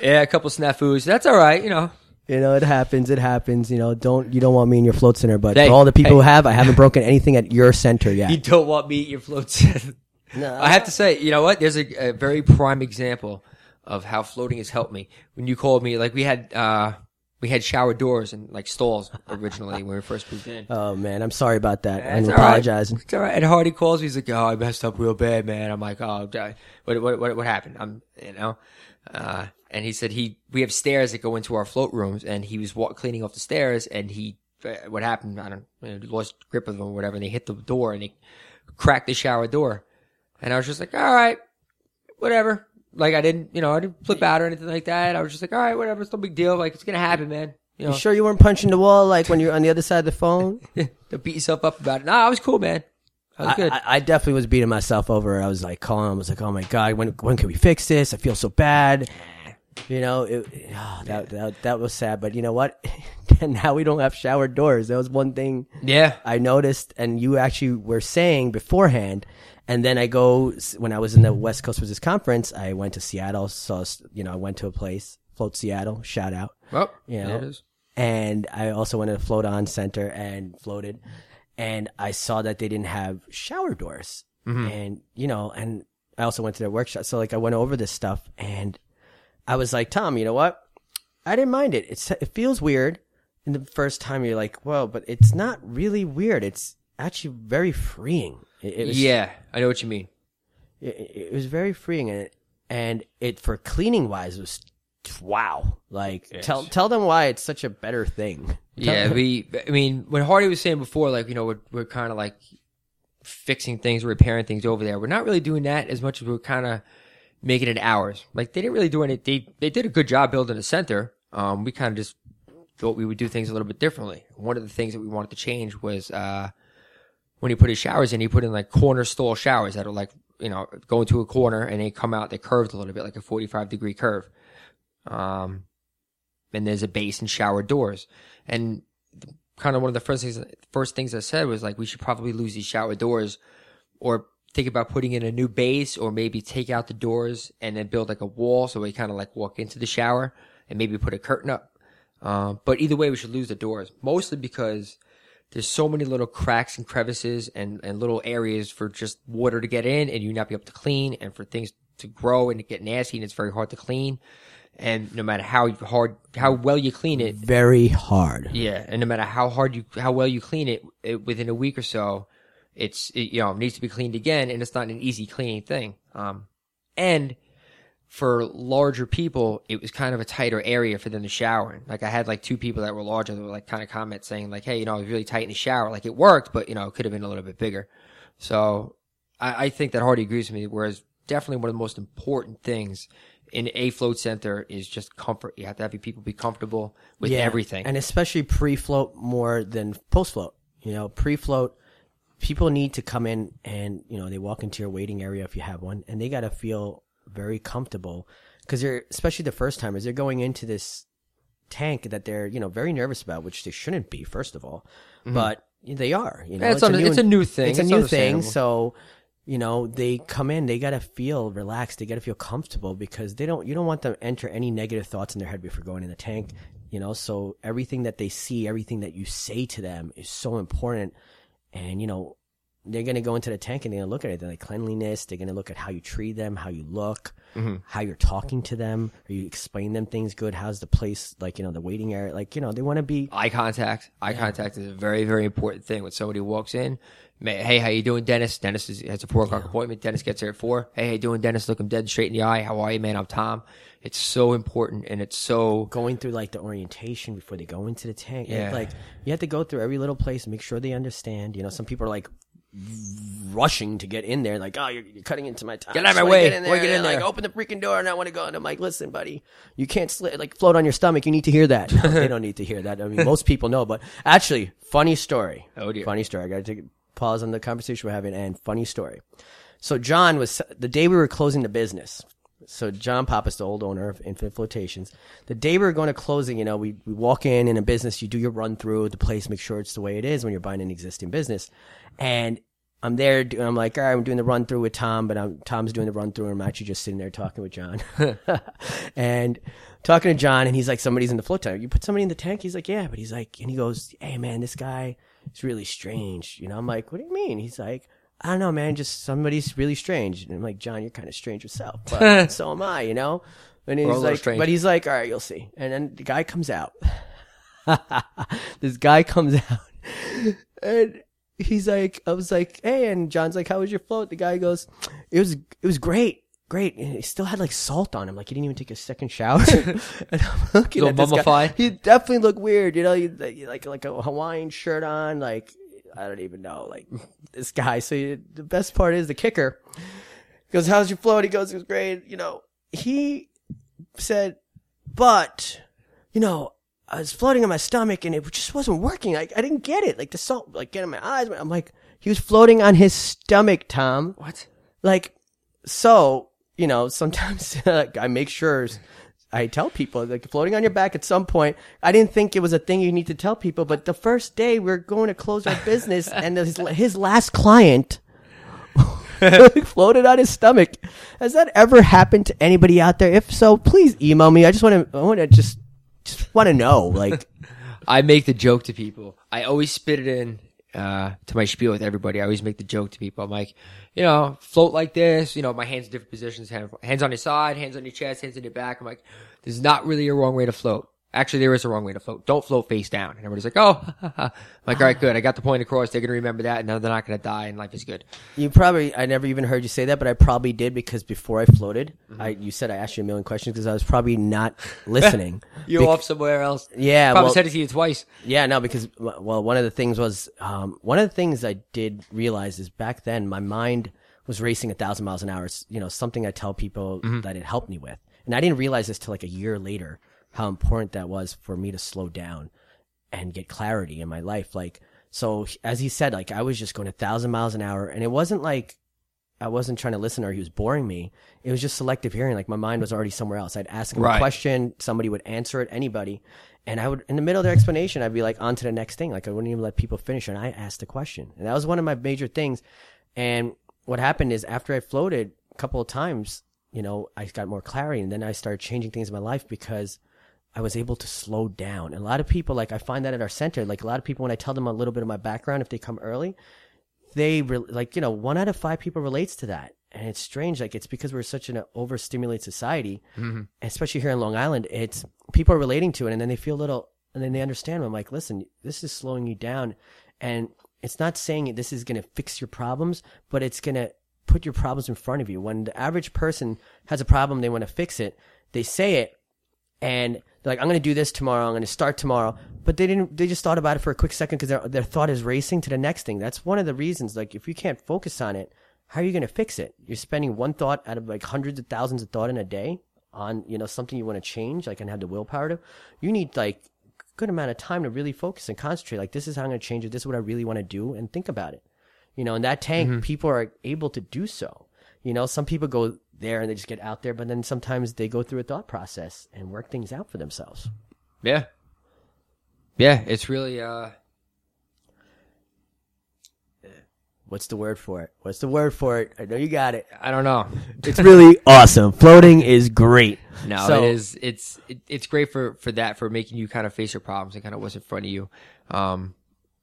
yeah, a couple snafus. That's all right. You know, you know, it happens. It happens. You know, don't you don't want me in your float center, but Hey, for all the people hey. who have, I haven't broken anything at your center yet. you don't want me at your floats. [LAUGHS] No. I have to say, you know what? There's a, a very prime example of how floating has helped me. When you called me, like we had, uh, we had shower doors and like stalls originally when we first moved in. [LAUGHS] Oh man, I'm sorry about that. It's I'm all right. apologizing. It's all right. And Hardy calls me. He's like, "Oh, I messed up real bad, man." I'm like, "Oh, what what what, what happened?" I'm, you know, uh, and he said he we have stairs that go into our float rooms, and he was wa- cleaning off the stairs, and he uh, what happened? I don't you know, lost grip of them or whatever, and they hit the door and they cracked the shower door, and I was just like, "All right, whatever." Like I didn't, you know, I didn't flip out or anything like that. I was just like, "All right, whatever. It's no big deal. Like it's gonna happen, man." You know, You sure you weren't punching the wall like when you're on the other side of the phone? [LAUGHS] don't beat yourself up about it. No, I was cool, man. I was I, good. I, I definitely was beating myself over. I was like calling. I was like, "Oh my god, when when can we fix this? I feel so bad." You know, it, oh, that, that that was sad. But you know what? and [LAUGHS] now we don't have shower doors. That was one thing yeah. I noticed, and you actually were saying beforehand. And then I go when I was in the West Coast Business Conference. I went to Seattle. So you know, I went to a place, Float Seattle. Shout out. Well, You there know, it is. and I also went to the Float On Center and floated, and I saw that they didn't have shower doors, mm-hmm. and you know, and I also went to their workshop. So like I went over this stuff, and I was like, Tom, you know what? I didn't mind it. It's it feels weird, and the first time you're like, well, but it's not really weird. It's actually very freeing. It, it was, Yeah, I know what you mean. it, it was very freeing and it, and it for cleaning wise was wow like tell tell them why it's such a better thing Yeah, we. I mean, when Hardy was saying before, like you know, we're we're kind of like fixing things, repairing things over there. We're not really doing that as much as we're kind of making it ours. Like they didn't really do any. They they did a good job building a center. Um, we kind of just thought we would do things a little bit differently. One of the things that we wanted to change was uh when he put his showers in, he put in like corner stall showers that are like you know go into a corner and they come out. They curved a little bit, like a forty five degree curve. Um, and there's a base and shower doors. And kind of one of the first things first things I said was like we should probably lose these shower doors, or think about putting in a new base, or maybe take out the doors and then build like a wall so we kind of like walk into the shower and maybe put a curtain up. Um, but either way, we should lose the doors mostly because there's so many little cracks and crevices and, and little areas for just water to get in and you not be able to clean and for things to grow and to get nasty and it's very hard to clean. And no matter how hard, how well you clean it, very hard yeah, and no matter how hard you, how well you clean it, it within a week or so, it's it, you know needs to be cleaned again, and it's not an easy cleaning thing. Um, and for larger people, it was kind of a tighter area for them to shower in. Like I had like two people that were larger that were like kind of comment saying like, hey, you know, it was really tight in the shower. Like it worked, but you know, it could have been a little bit bigger. So I, I think that Hardy agrees with me. Whereas definitely one of the most important things in a float center is just comfort. You have to have your people be comfortable with everything. and especially pre-float more than post-float. You know, pre-float, people need to come in and you know they walk into your waiting area if you have one, and they got to feel very comfortable because they're especially the first timers. They're going into this tank that they're you know very nervous about, which they shouldn't be, first of all, mm-hmm. but they are. You know, Yeah, it's under- it's a new thing. It's a It's new thing, so you know they come in they got to feel relaxed they got to feel comfortable because they don't you don't want them to enter any negative thoughts in their head before going in the tank you know so everything that they see everything that you say to them is so important and you know they're going to go into the tank and they're going to look at it. They're like cleanliness they're going to look at how you treat them how you look Mm-hmm. how you're talking to them are you explain them things good how's the place like you know the waiting area like you know they want to be eye contact. Eye contact is a very, very important thing. When somebody walks in, may, hey, how you doing, Dennis? Dennis is, has a four o'clock appointment. Dennis gets there at four. Hey, how you doing, Dennis? Look him dead straight in the eye. How are you, man? I'm Tom. It's so important, and it's so going through like the orientation before they go into the tank. Yeah. Yeah. Like you have to go through every little place and make sure they understand. You know, some people are like rushing to get in there, like, oh, you're, you're cutting into my time. Get out of my wanna way. Get in there. Get in there. Like, open the freaking door, and I want to go. And I'm like, listen, buddy, you can't sli- like float on your stomach. You need to hear that. No, they don't need to hear that. I mean, most [LAUGHS] people know, but actually, funny story. Oh, dear. Funny story. I got to take a pause on the conversation we're having, and funny story. So John was the day we were closing the business. So John Pappas, the old owner of Infinite Flotations, the day we were going to closing, you know, we, we walk in in a business, you do your run through the place, make sure it's the way it is when you're buying an existing business. And I'm there, I'm like, all right, I'm doing the run through with Tom, but I'm, Tom's doing the run through, and I'm actually just sitting there talking with John. [LAUGHS] and talking to John, and he's like, somebody's in the float tank. You put somebody in the tank? He's like, yeah, but he's like, and he goes, hey man, this guy is really strange. You know, I'm like, what do you mean? He's like, I don't know, man, just somebody's really strange. And I'm like, John, you're kind of strange yourself, [LAUGHS] but so am I, you know? And he's all a little like, strange. but he's like, all right, you'll see. And then the guy comes out. [LAUGHS] this guy comes [LAUGHS] out and he's like, I was like, hey, and John's like, how was your float? The guy goes, it was, it was great. Great. And he still had like salt on him. Like he didn't even take a second shower. and I'm looking Little at this guy. He definitely looked weird. You know, he, he like, like a Hawaiian shirt on. Like, I don't even know. Like this guy. So you, the best part is the kicker He goes, how's your float? He goes, it was great. You know, he said, but, you know, I was floating on my stomach and it just wasn't working. Like, I didn't get it. Like the salt, like getting my eyes. I'm like, he was floating on his stomach, Tom. what? Like, so, you know, sometimes like, [LAUGHS] I make sure I tell people, like, floating on your back at some point. I didn't think it was a thing you need to tell people, but the first day we're going to close our business [LAUGHS] and his, his last client [LAUGHS] floated on his stomach. Has that ever happened to anybody out there? If so, please email me. I just want to, I want to just, just want to know, like, [LAUGHS] I make the joke to people. I always spit it in uh, to my spiel with everybody. I always make the joke to people. I'm like, you know, float like this. You know, my hands in different positions. hand- Hands on your side, hands on your chest, hands on your back. I'm like, there's not really a wrong way to float. Actually, there is a wrong way to float. Don't float face down. And everybody's like, oh, [LAUGHS] like, all right, good. I got the point across. They're gonna remember that, and now they're not gonna die, and life is good. You probably I never even heard you say that, but I probably did because before I floated, Mm-hmm. I you said I asked you a million questions because I was probably not [LAUGHS] listening. [LAUGHS] You're Bec- off somewhere else. Yeah, probably well- said it to you twice. Yeah, no, because well, one of the things was um, one of the things I did realize is back then my mind was racing a thousand miles an hour. It's, you know, something I tell people that it helped me with, and I didn't realize this till like a year later how important that was for me to slow down and get clarity in my life. Like, so as he said, like I was just going a thousand miles an hour, and it wasn't like I wasn't trying to listen or he was boring me. It was just selective hearing. Like my mind was already somewhere else. I'd ask him Right. a question, somebody would answer it, anybody. And I would, in the middle of their explanation, I'd be like, on to the next thing. Like I wouldn't even let people finish. And I asked the question. And that was one of my major things. And what happened is after I floated a couple of times, you know, I got more clarity and then I started changing things in my life because I was able to slow down. And a lot of people, like I find that at our center, like a lot of people, when I tell them a little bit of my background, if they come early, they re- like you know one out of five people relates to that. And it's strange like it's because we're such an overstimulated society mm-hmm. especially here in long island it's people are relating to it and then they feel a little and then they understand. I'm like listen this is slowing you down. And it's not saying this is going to fix your problems but it's going to put your problems in front of you. When the average person has a problem they want to fix it they say it and they're like, I'm going to do this tomorrow. I'm going to start tomorrow. But they didn't, they just thought about it for a quick second because their, their thought is racing to the next thing. That's one of the reasons. Like, if you can't focus on it, how are you going to fix it? You're spending one thought out of like hundreds of thousands of thought in a day. on, you know, something you want to change, like and have the willpower to, you need like a good amount of time to really focus and concentrate. Like this is how I'm going to change it. This is what I really want to do and think about it. You know, in that tank, mm-hmm. people are able to do so. You know, some people go there and they just get out there, but then sometimes they go through a thought process and work things out for themselves. Yeah. Yeah, it's really uh What's the word for it? What's the word for it? I know you got it. I don't know. It's really [LAUGHS] awesome. Floating is great. No, So- it is. It's it, it's great for for that for making you kind of face your problems and kind of what's in front of you. Um,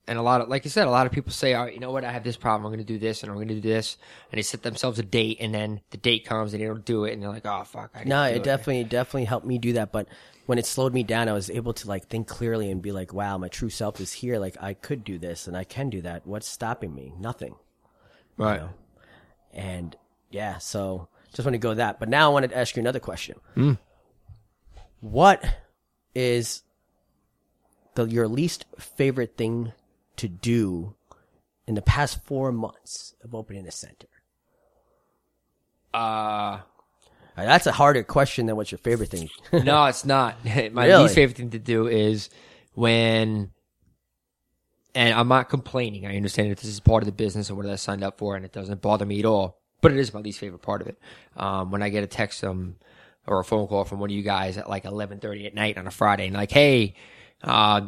and a lot of like you said, a lot of people say, "All right, you know what? I have this problem. I'm going to do this, and I'm going to do this," and they set themselves a date, and then the date comes, and they don't do it, and they're like, "Oh fuck!" I didn't No, do it definitely definitely helped me do that. But when it slowed me down, I was able to like think clearly and be like, "Wow, my true self is here. Like I could do this and I can do that. What's stopping me? Nothing." right. know. And yeah, so just want to go with that. But now I wanted to ask you another question. Hmm. What is the your least favorite thing to do in the past four months of opening a center? Uh Uh, That's a harder question than what's your favorite thing. [LAUGHS] no, it's not. [LAUGHS] My Really? least favorite thing to do is when, and I'm not complaining. I understand that this is part of the business and what I signed up for, and it doesn't bother me at all. But it is my least favorite part of it. Um, when I get a text um, or a phone call from one of you guys at like 11:30 at night on a Friday, and like, hey, uh,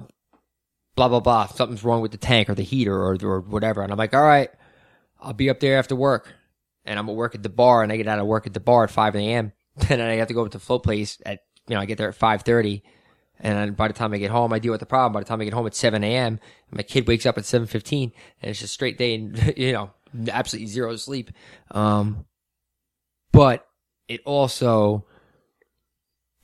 blah blah blah, something's wrong with the tank or the heater or or whatever, and I'm like, all right, I'll be up there after work, and I'm at work at the bar, and I get out of work at the bar at 5 a.m. and [LAUGHS] then I have to go up to the float place at you know I get there at 5:30, and by the time I get home, I deal with the problem. By the time I get home at 7 a.m., my kid wakes up at 7:15, and it's just straight day and [LAUGHS] you know absolutely zero sleep. Um, but it also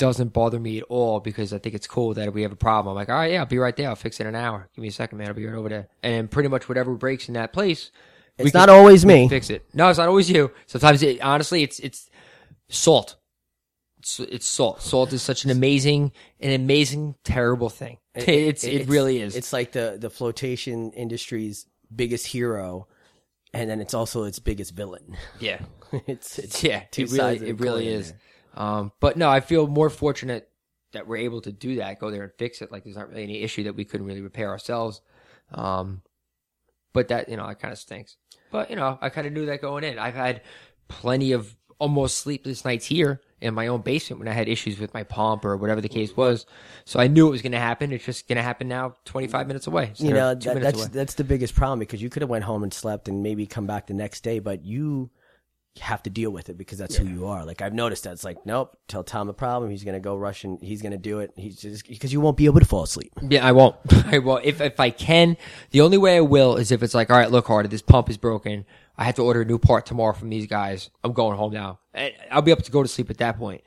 doesn't bother me at all because I think it's cool that if we have a problem, I'm like, all right, yeah, I'll be right there. I'll fix it in an hour. Give me a second, man. I'll be right over there. And pretty much whatever breaks in that place, we It's can not always me. fix it. No, it's not always you. Sometimes, it, honestly, it's it's salt. It's, it's salt. Salt is such an amazing, an amazing, terrible thing. [LAUGHS] it's it, really is. It's like the the flotation industry's biggest hero, and then it's also its biggest villain. yeah. [LAUGHS] it's, it's Yeah, two it really, sides of it the really coin is. there. Um, but no, I feel more fortunate that we're able to do that, go there and fix it. Like there's not really any issue that we couldn't really repair ourselves. Um, but that, you know, it kind of stinks. But, you know, I kind of knew that going in. I've had plenty of almost sleepless nights here in my own basement when I had issues with my pump or whatever the case was. So I knew it was going to happen. It's just going to happen now 25 minutes away. you know that, that's away. that's the biggest problem because you could have went home and slept and maybe come back the next day, but you have to deal with it because that's who you are. Like I've noticed that it's like, nope, tell Tom the problem. He's gonna go rush and he's gonna do it. He's just because you won't be able to fall asleep. Yeah, I won't. [LAUGHS] I won't. If if I can, the only way I will is if it's like, all right, look, Hardy, this pump is broken. I have to order a new part tomorrow from these guys. I'm going home now. I'll be able to go to sleep at that point.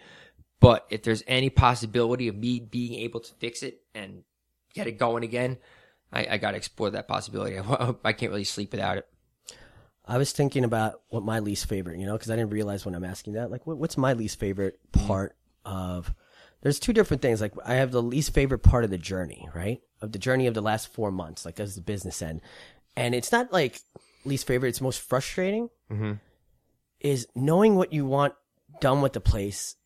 But if there's any possibility of me being able to fix it and get it going again, I, I got to explore that possibility. [LAUGHS] I can't really sleep without it. I was thinking about what my least favorite, you know, because I didn't realize when I'm asking that, like, what, what's my least favorite part of? There's two different things. Like, I have the least favorite part of the journey, right? Of the journey of the last four months, like as the business end, and it's not like least favorite. It's most frustrating. Is knowing what you want done with the place,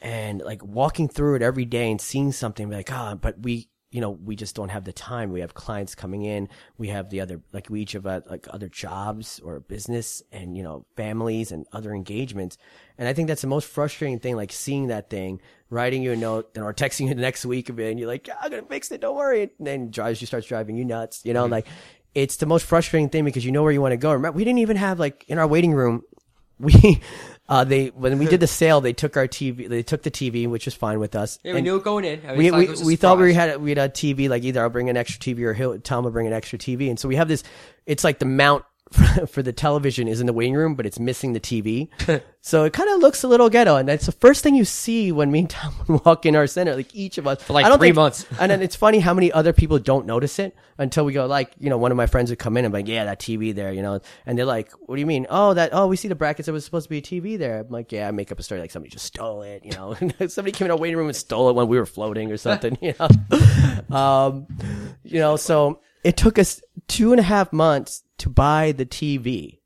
and like walking through it every day and seeing something like, ah, but we, you know, we just don't have the time. We have clients coming in. We have the other, like we each have uh, like other jobs or business and, you know, families and other engagements. And I think that's the most frustrating thing, like seeing that thing, writing you a note then or texting you the next week of it and you're like, "Yeah, I'm going to fix it. Don't worry. And then drives you, starts driving you nuts, you know, like it's the most frustrating thing because you know where you want to go. Remember, we didn't even have like in our waiting room, we, uh, they, when we did the [LAUGHS] sale, they took our TV, they took the TV, which was fine with us. Yeah, we And- knew it going in. I mean, we we, we thought we had we had a TV like either I'll bring an extra TV or he'll, Tom will bring an extra TV, and so we have this. It's like the mount [LAUGHS] for, the television is in the waiting room, but it's missing the TV, [LAUGHS] so it kind of looks a little ghetto, and that's the first thing you see when me and Tom [LAUGHS] walk in our center. Like each of us. For like I don't three think- months. and then it's funny how many other people don't notice it until we go like you know one of my friends would come in and be like yeah that TV there you know? And they're like what do you mean? Oh that oh we see the brackets It was supposed to be a TV there. I'm like yeah I make up a story like somebody just stole it you know? Somebody came in our waiting room and stole it when we were floating or something you know? Um you know so it took us two and a half months to buy the TV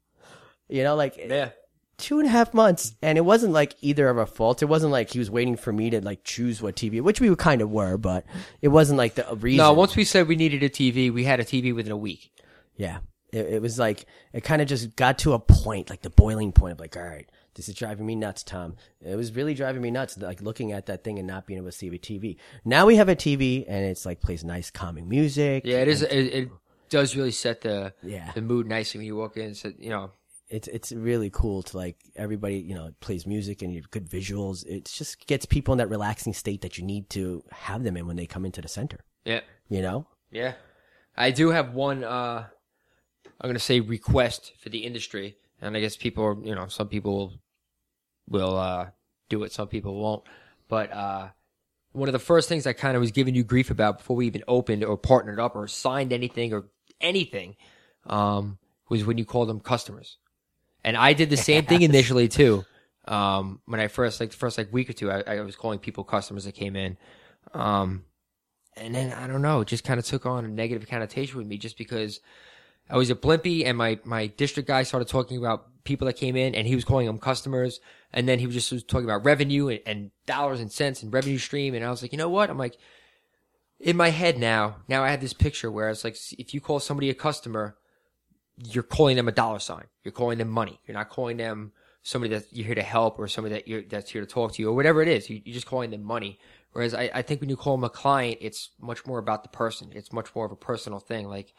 you know like Yeah. two and a half months, and it wasn't like either of our faults. It wasn't like he was waiting for me to like choose what TV, which we kind of were, but it wasn't like the reason. No, once we said we needed a TV, we had a TV within a week. Yeah. It, it was like, it kind of just got to a point, like the boiling point of like, all right, this is driving me nuts, Tom. It was really driving me nuts, like looking at that thing and not being able to see a TV. Now we have a TV and it's like plays nice calming music. Yeah, it is. It, it does really set the Yeah. the mood nicely when you walk in. So, you know, It's, it's really cool to like everybody, you know, plays music and you have good visuals. It just gets people in that relaxing state that you need to have them in when they come into the center, yeah, you know? yeah. I do have one. uh I'm gonna say request for the industry, and I guess people, you know, some people will will uh do it, some people won't. But uh one of the first things I kind of was giving you grief about before we even opened or partnered up or signed anything or anything um, was when you called them customers. And I did the same [LAUGHS] thing initially too. Um, when I first, like the first like week or two, I, I was calling people customers that came in. Um, and then I don't know, it just kind of took on a negative connotation with me just because I was a Blimpie and my, my district guy started talking about people that came in and he was calling them customers. And then he was just was talking about revenue and, and dollars and cents and revenue stream. And I was like, you know what? I'm like, in my head now, now I have this picture where it's like, if you call somebody a customer, you're calling them a dollar sign. You're calling them money. You're not calling them somebody that you're here to help or somebody that you're, that's here to talk to you or whatever it is. You, you're just calling them money. Whereas I, I think when you call them a client, it's much more about the person. It's much more of a personal thing. Like,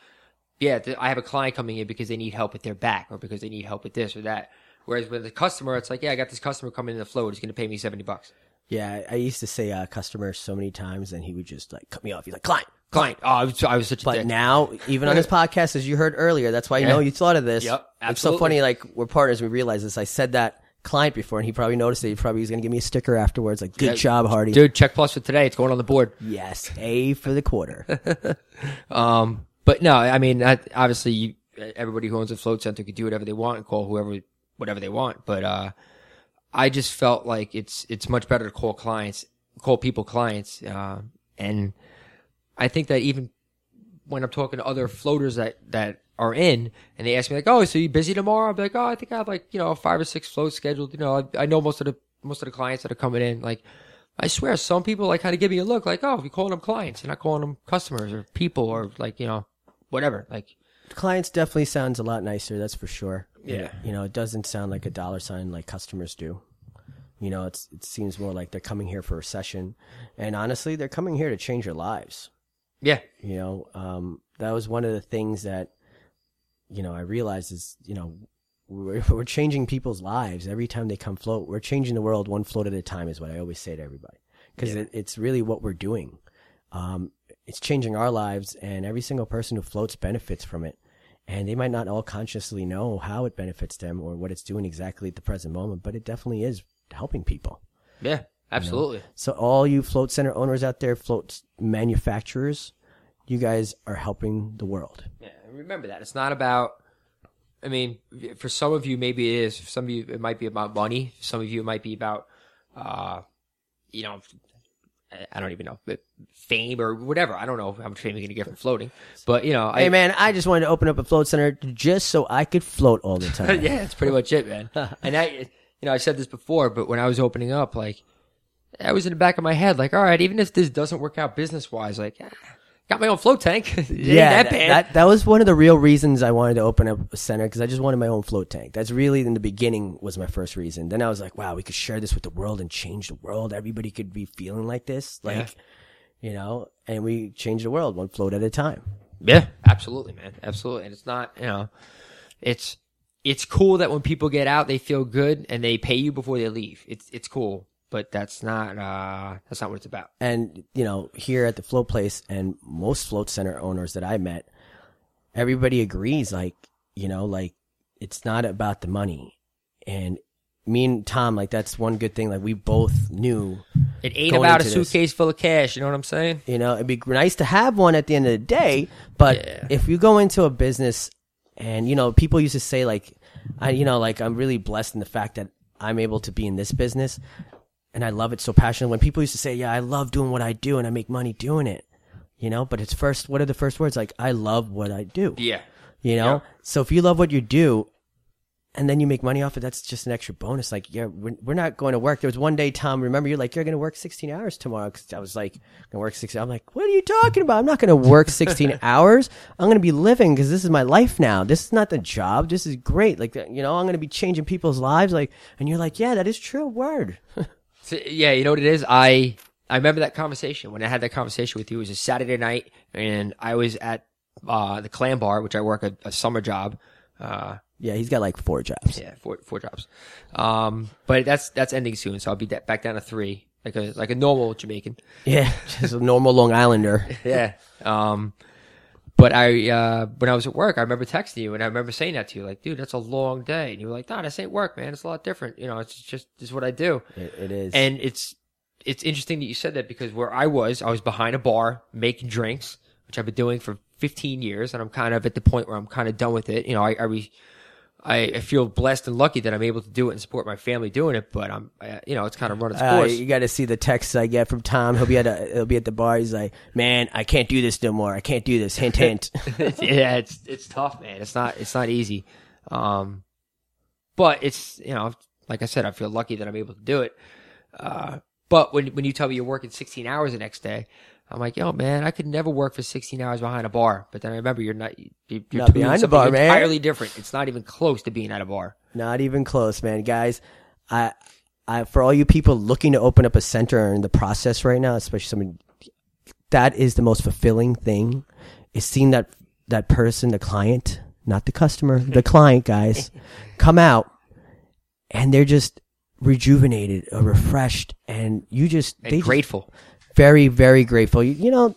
yeah, I have a client coming in because they need help with their back or because they need help with this or that. Whereas with the customer, it's like, yeah, I got this customer coming in the float. He's going to pay me 70 bucks. Yeah, I used to say uh, customer so many times, and he would just like cut me off. He's like, client. Client. Oh, I was, I was such a But dick. now, even on this [LAUGHS] podcast, as you heard earlier, that's why you know you thought of this. Yep, It's so absolutely. funny. Like we're partners. We realize this. I said that client before, and he probably noticed it. He probably was going to give me a sticker afterwards. Like, good Yeah. job, Hardy. Dude, check plus for today. It's going on the board. Yes, A for the quarter. [LAUGHS] Um, but no, I mean, I, obviously, you, everybody who owns a float center could do whatever they want and call whoever, whatever they want. But, uh, I just felt like it's, it's much better to call clients, call people clients. Uh, and I think that even when I'm talking to other floaters that, that are in and they ask me like, Oh, so you busy tomorrow? I'm like, Oh, I think I have like, you know, five or six floats scheduled. You know, I, I know most of the, most of the clients that are coming in. Like, I swear some people like kind of give me a look like, Oh, you're calling them clients, you're not calling them customers or people or like, you know, whatever. Like, Clients definitely sounds a lot nicer. That's for sure. Yeah. You know, it doesn't sound like a dollar sign like customers do. You know, it's it seems more like they're coming here for a session, and honestly, they're coming here to change their lives. yeah, You know, um, that was one of the things that, you know, I realized is, you know, we're, [LAUGHS] we're changing people's lives every time they come float. We're changing the world one float at a time is what I always say to everybody. Cause it, it's really what we're doing. Um, it's changing our lives and every single person who floats benefits from it. And they might not all consciously know how it benefits them or what it's doing exactly at the present moment, but it definitely is helping people. yeah, absolutely. So all you float center owners out there, float manufacturers, you guys are helping the world. Yeah, remember that it's not about. I mean, for some of you, maybe it is. For some of you, it might be about money. For some of you, it might be about, uh, you know, I- I don't even know, fame or whatever. I don't know how much fame you're gonna get from floating, [LAUGHS] but you know, I, Hey man, I just wanted to open up a float center just so I could float all the [LAUGHS] time. yeah, that's pretty much it, man. [LAUGHS] and I, you know, I said this before, but when I was opening up, like, I was in the back of my head, like, all right, even if this doesn't work out business wise, like, ah, got my own float tank. [LAUGHS] yeah, that that, that was one of the real reasons I wanted to open up a center because I just wanted my own float tank. That's really in the beginning was my first reason. Then I was like, wow, we could share this with the world and change the world. Everybody could be feeling like this, like, you know, and we change the world one float at a time. Yeah, absolutely, man. Absolutely. And it's not, you know, it's it's cool that when people get out they feel good and they pay you before they leave. It's it's cool, but that's not uh that's not what it's about. And you know, here at the float place and most float center owners that I met, everybody agrees. Like, you know, like it's not about the money. And me and Tom, like that's one good thing. Like we both knew, It ain't about a into this. suitcase full of cash, you know what I'm saying? you know, it'd be nice to have one at the end of the day. But Yeah. if you go into a business and, you know, people used to say like, I, you know, like I'm really blessed in the fact that I'm able to be in this business and I love it so passionately. When people used to say, yeah, I love doing what I do and I make money doing it, you know, but it's first, what are the first words? Like, I love what I do. Yeah. You know? Yeah. So if you love what you do, and then you make money off it. That's just an extra bonus. Like, yeah, we're, we're not going to work. There was one day, Tom, remember you're like, you're going to work 16 hours tomorrow. Cause I was like, I'm going to work 16. I'm like, what are you talking about? I'm not going to work 16 [LAUGHS] hours. I'm going to be living because this is my life now. This is not the job. This is great. Like, you know, I'm going to be changing people's lives. Like, and you're like, yeah, that is true. Word. [LAUGHS] So, yeah, you know what it is? I I remember that conversation when I had that conversation with you. It was a Saturday night, and I was at uh, the Clam Bar, which I work a, a summer job. Uh, yeah, he's got like four jobs. yeah, four four jobs. Um, but that's that's ending soon, so I'll be da- back down to three, like a like a normal Jamaican. Yeah, [LAUGHS] just a normal Long Islander. [LAUGHS] Yeah. Um, but I uh, when I was at work, I remember texting you, and I remember saying that to you, like, dude, that's a long day, and you were like, nah, this ain't work, man. It's a lot different. You know, it's just this is what I do. It, it is. And it's it's interesting that you said that because where I was, I was behind a bar making drinks, which I've been doing for 15 years, and I'm kind of at the point where I'm kind of done with it. You know, I I, re, I I feel blessed and lucky that I'm able to do it and support my family doing it, but I'm I, you know it's kind of run its Uh, course. you got to see the texts I get from Tom. He'll be at a, he'll be at the bar. He's like, "Man, I can't do this no more. I can't do this." Hint, [LAUGHS] hint. [LAUGHS] yeah, it's it's tough, man. It's not it's not easy. Um, but it's you know, like I said, I feel lucky that I'm able to do it. Uh, but when when you tell me you're working 16 hours the next day, I'm like, yo, man, I could never work for 16 hours behind a bar. But then I remember you're not you- you're Not behind a bar, man. entirely different. It's not even close to being at a bar. Not even close, man. Guys, I, I, for all you people looking to open up a center or in the process right now, especially someone, that is the most fulfilling thing is seeing that, that person, the client, not the customer, the [LAUGHS] client guys come out and they're just rejuvenated or refreshed and you just, And they just- grateful. Very very grateful. You, you know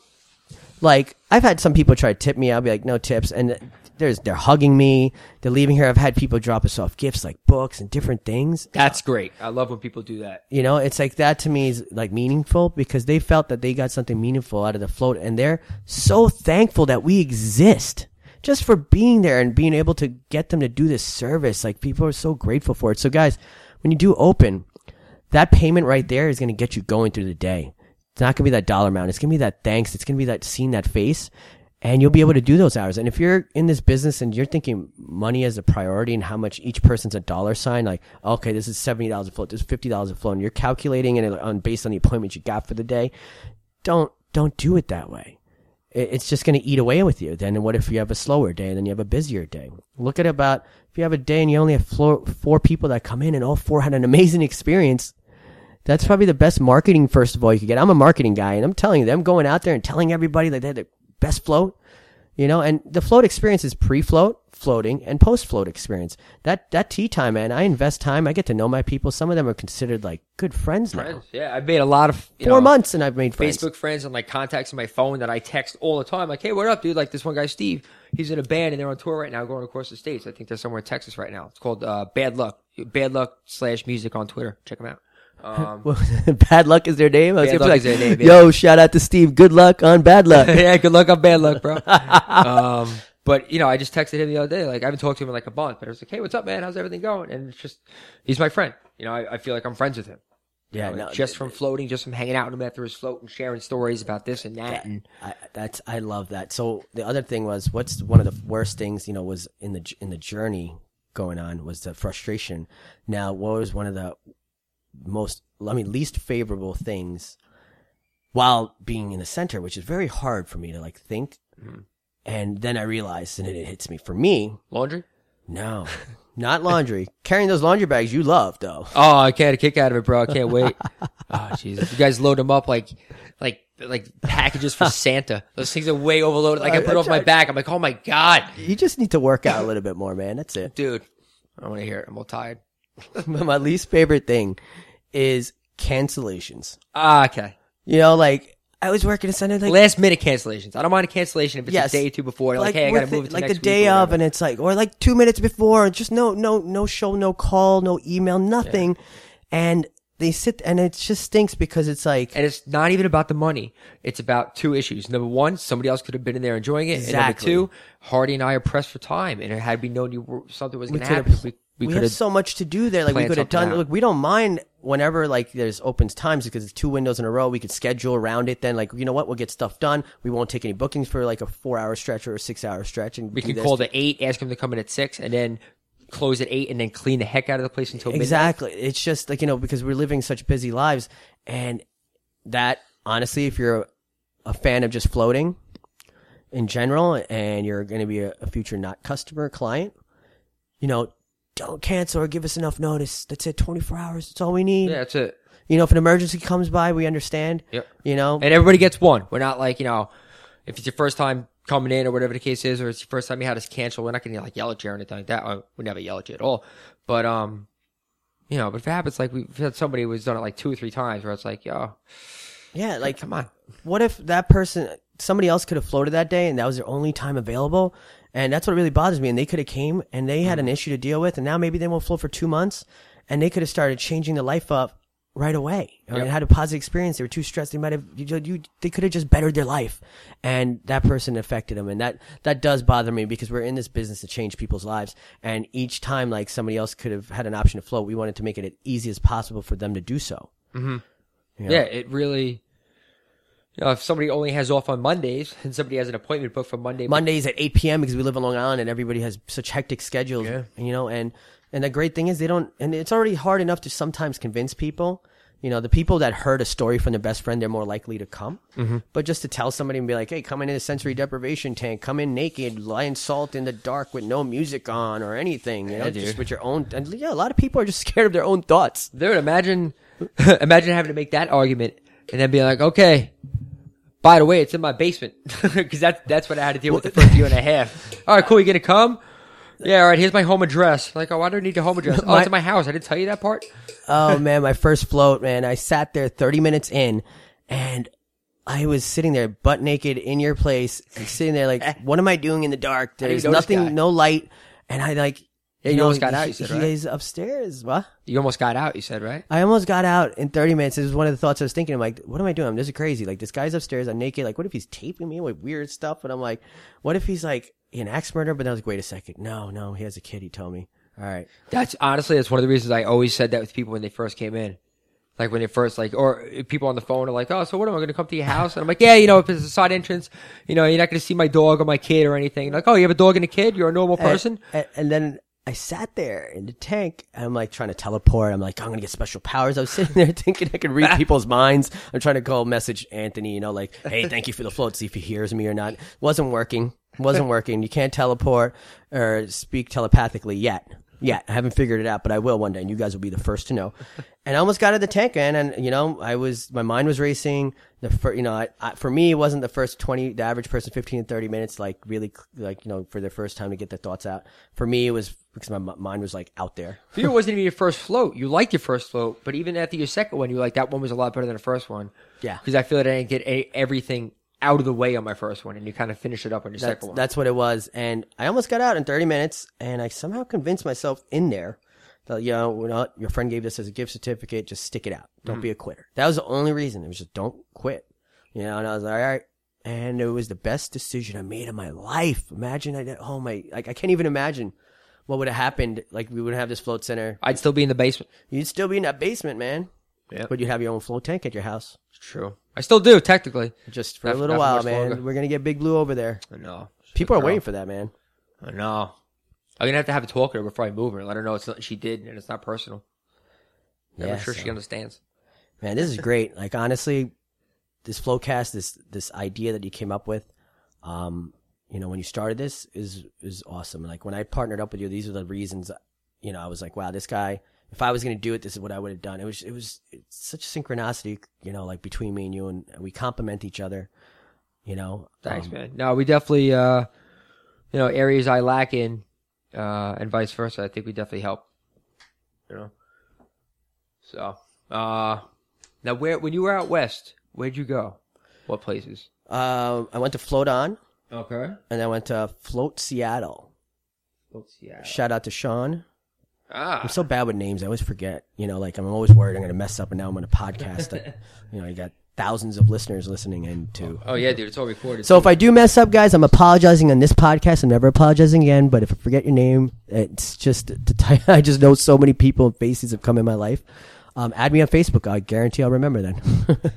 like i've had some people try to tip me. I'll be like no tips. And there's they're hugging me. They're leaving here. I've had people drop us off gifts like books and different things. That's great. I love when people do that. you know it's like that to me is like meaningful because they felt that they got something meaningful out of the float and they're so thankful that we exist just for being there and being able to get them to do this service. Like people are so grateful for it. So guys when you do open that payment right there is going to get you going through the day it's not going to be that dollar amount it's going to be that thanks it's going to be that seeing that face and you'll be able to do those hours. And if you're in this business and you're thinking money as a priority and how much each person's a dollar sign, like, okay, this is $70 a float, this is $50 a float, and you're calculating it on based on the appointments you got for the day, don't, don't do it that way. It's just going to eat away with you. Then what if you have a slower day and then you have a busier day? Look at about, if you have a day and you only have four, four people that come in and all four had an amazing experience, that's probably the best marketing, first of all, you could get. I'm a marketing guy, and I'm telling you, them going out there and telling everybody that they had the best float, you know, and the float experience is pre-float, floating, and post-float experience. That that tea time, man, I invest time. I get to know my people. Some of them are considered like good friends now. Friends. Yeah, I've made a lot of you Four know, months, and I've made friends. Facebook friends and like contacts in my phone that I text all the time. Like, hey, what up, dude? Like this one guy, Steve. He's in a band and they're on tour right now, going across the states. I think they're somewhere in Texas right now. It's called uh, Bad Luck. Bad Luck slash Music on Twitter. Check them out. Um, [LAUGHS] bad luck is their name. I was Bad Luck like, is their name, Yo, shout out to Steve. Good luck on bad luck. [LAUGHS] yeah, good luck on Bad Luck, bro. [LAUGHS] um, but you know, I just texted him the other day. Like I haven't talked to him in like a month, but I was like, hey, what's up, man? How's everything going? And it's just he's my friend. You know, I, I feel like I'm friends with him. yeah, You know, no, just from floating, just from hanging out with him after his float and sharing stories about this and that. And I, that's I love that. So the other thing was, what's one of the worst things you know was in the in the journey going on was the frustration. Now, what was one of the most, I mean, least favorable things while being in the center, which is very hard for me to like think. Mm-hmm. And then I realized, and it, it hits me. For me, laundry. no, not laundry. [LAUGHS] Carrying those laundry bags you love, though. Oh, I can't a kick out of it, bro. I can't wait. [LAUGHS] oh, Jesus. You guys load them up like, like, like packages for Santa. Those things are way overloaded. Like I put it I off my back. I'm like, oh my God, You just need to work out a little bit more, man. That's it. dude. I don't want to hear it. I'm all tired. [LAUGHS] My least favorite thing is cancellations. Ah, okay. You know, like I was working a Sunday, like Last minute cancellations. I don't mind a cancellation if it's Yes. a day or two before. Like, like, hey, I gotta with move it- it to like the next week day or of, whatever. and it's like, or like two minutes before, just no, no, no show, no call, no email, nothing, and they sit, and it just stinks because it's like, And it's not even about the money. It's about two issues. Number one, somebody else could have been in there enjoying it. Exactly. And number two, Hardy and I are pressed for time. And had we known you were, something was going to could happen, we, we, we have could have. so much to do there. Like we planned could have something done. out. Look, we don't mind whenever like there's opens times because it's two windows in a row. We could schedule around it. Then like you know what, we'll get stuff done. We won't take any bookings for like a four hour stretch or a six hour stretch, and we can this. call the eight, ask them to come in at six, and then close at eight and then clean the heck out of the place until midnight. Exactly. It's just like, you know, because we're living such busy lives. And that, honestly, if you're a, a fan of just floating in general and you're going to be a, a future not customer client, you know, don't cancel or give us enough notice. That's it. 24 hours. That's all we need. Yeah, that's it. You know, if an emergency comes by, we understand. Yep. You know, And everybody gets one. We're not like, you know, if it's your first time coming in or whatever the case is, or it's your first time you had us cancel, we're not going to like yell at you or anything like that. We never yell at you at all. But, um, you know, but if it happens, like we've had somebody who's done it like two or three times where it's like, yo, yeah, like, come on. what if that person somebody else could have floated that day and that was their only time available and that's what really bothers me. And they could have came and they had an mm. issue to deal with and now maybe they won't float for two months and they could have started changing their life up right away. Yep. they had a positive experience. They were too stressed. They might have you, you, they could have just bettered their life and that person affected them and that that does bother me because we're in this business to change people's lives and each time like somebody else could have had an option to float we wanted to make it as easy as possible for them to do so. Mm-hmm. Yeah, it really. You know, if somebody only has off on Mondays and somebody has an appointment booked for Monday, Mondays at 8 p.m. because we live in Long Island and everybody has such hectic schedules. Yeah. You know, and and the great thing is they don't, and it's already hard enough to sometimes convince people. You know, the people that heard a story from their best friend, they're more likely to come. Mm-hmm. But just to tell somebody and be like, "Hey, come in the sensory deprivation tank. Come in naked, lie in salt in the dark with no music on or anything. You know, Yeah, just dude. with your own." And yeah, a lot of people are just [LAUGHS] scared of their own thoughts. Dude, imagine, [LAUGHS] imagine having to make that argument and then be like, okay, by the way, it's in my basement [LAUGHS] because that's that's what I had to deal with the first year and a half. All right, cool. You gonna come? Yeah. All right. Here's my home address. Like, oh, I don't need your home address? [LAUGHS] Oh, My- it's in my house. I didn't tell you that part. oh [LAUGHS] man, my first float, man. I sat there 30 minutes in and I was sitting there butt naked in your place and sitting there like, what am I doing in the dark? There's nothing, no light. And I like, Yeah, you know, almost got out, he- you said, he right? is upstairs. What? You almost got out. You said right. I almost got out in 30 minutes. This is one of the thoughts I was thinking. I'm like, what am I doing? I'm just crazy. Like, this guy's upstairs. I'm naked. Like, what if he's taping me with weird stuff? And I'm like, what if he's like an axe murderer? But I was like, wait a second. No, no, he has a kid. He told me. All right. That's honestly that's one of the reasons I always said that with people when they first came in. Like when they first like, or people on the phone are like, "Oh, so what am I going to come to your house?" And I'm like, "Yeah, you know, if it's a side entrance, you know, you're not going to see my dog or my kid or anything." Like, "Oh, you have a dog and a kid? You're a normal person?" And, and then I sat there in the tank. And I'm like trying to teleport. I'm like, I'm gonna get special powers. I was sitting [LAUGHS] there thinking I could read people's minds. I'm trying to call message Anthony, you know, like, hey, thank you for the float. See if he hears me or not. Wasn't working. Wasn't working. You can't teleport or speak telepathically yet. Yet. I haven't figured it out, but I will one day, and you guys will be the first to know. [LAUGHS] And I almost got out of the tank, man. And you know, I was my mind was racing. The fir- you know, I, I, for me, it wasn't the first twenty. The average person, fifteen to thirty minutes, like really, like you know, for their first time to get their thoughts out. For me, it was because my m- mind was like out there. For you, it wasn't even your first float. You liked your first float, but even after your second one, you like that one was a lot better than the first one. Yeah. because I feel that I didn't get a- everything out of the way on my first one, and you kind of finish it up on your That's, second one. that's what it was. And I almost got out in 30 minutes, and I somehow convinced myself in there that, you know, know, your friend gave this as a gift certificate, just stick it out. Don't mm-hmm. be a quitter. That was the only reason. It was just don't quit. You know, and I was like, all right. And it was the best decision I made in my life. Imagine I did, oh my, like, I can't even imagine what would have happened. Like, we wouldn't have this float center. I'd still be in the basement. You'd still be in that basement, man. Yeah, But you'd have your own float tank at your house. true. I still do technically. Just for Not- a little while, man. longer. We're going to get Big Blue over there. I know. People are waiting for that, man. I know. I'm gonna have to have a talk with her before I move her. Let her know it's not, she did and it's not personal. Yeah, Yeah, I'm sure so- she understands. Man, this is [LAUGHS] great. Like honestly, this floatcast, this this idea that you came up with, um, you know, when you started this is is awesome. Like when I partnered up with you, these are the reasons. You know, I was like, wow, this guy. If I was going to do it, this is what I would have done. It was it was it's such synchronicity, you know, like between me and you, and we complement each other. You know, Thanks, Um, man. No, we definitely, uh, you know, areas I lack in, uh, and vice versa. I think we definitely help. You know. So, uh, now where when you were out west, where'd you go? What places? Um, I went to Float On, Okay. and I went to Float Seattle. See. yeah. Shout out to Sean. Ah, I'm so bad with names. I always forget. You know, like I'm always worried I'm going to mess up, and now I'm on a podcast that, [LAUGHS] you know, you got thousands of listeners listening in to. oh yeah, dude, it's all recorded. So if I do mess up, guys, I'm apologizing on this podcast. I'm never apologizing again. But if I forget your name, it's just the [LAUGHS] I just know so many people and faces have come in my life. Um, add me on Facebook. I guarantee I'll remember then. [LAUGHS]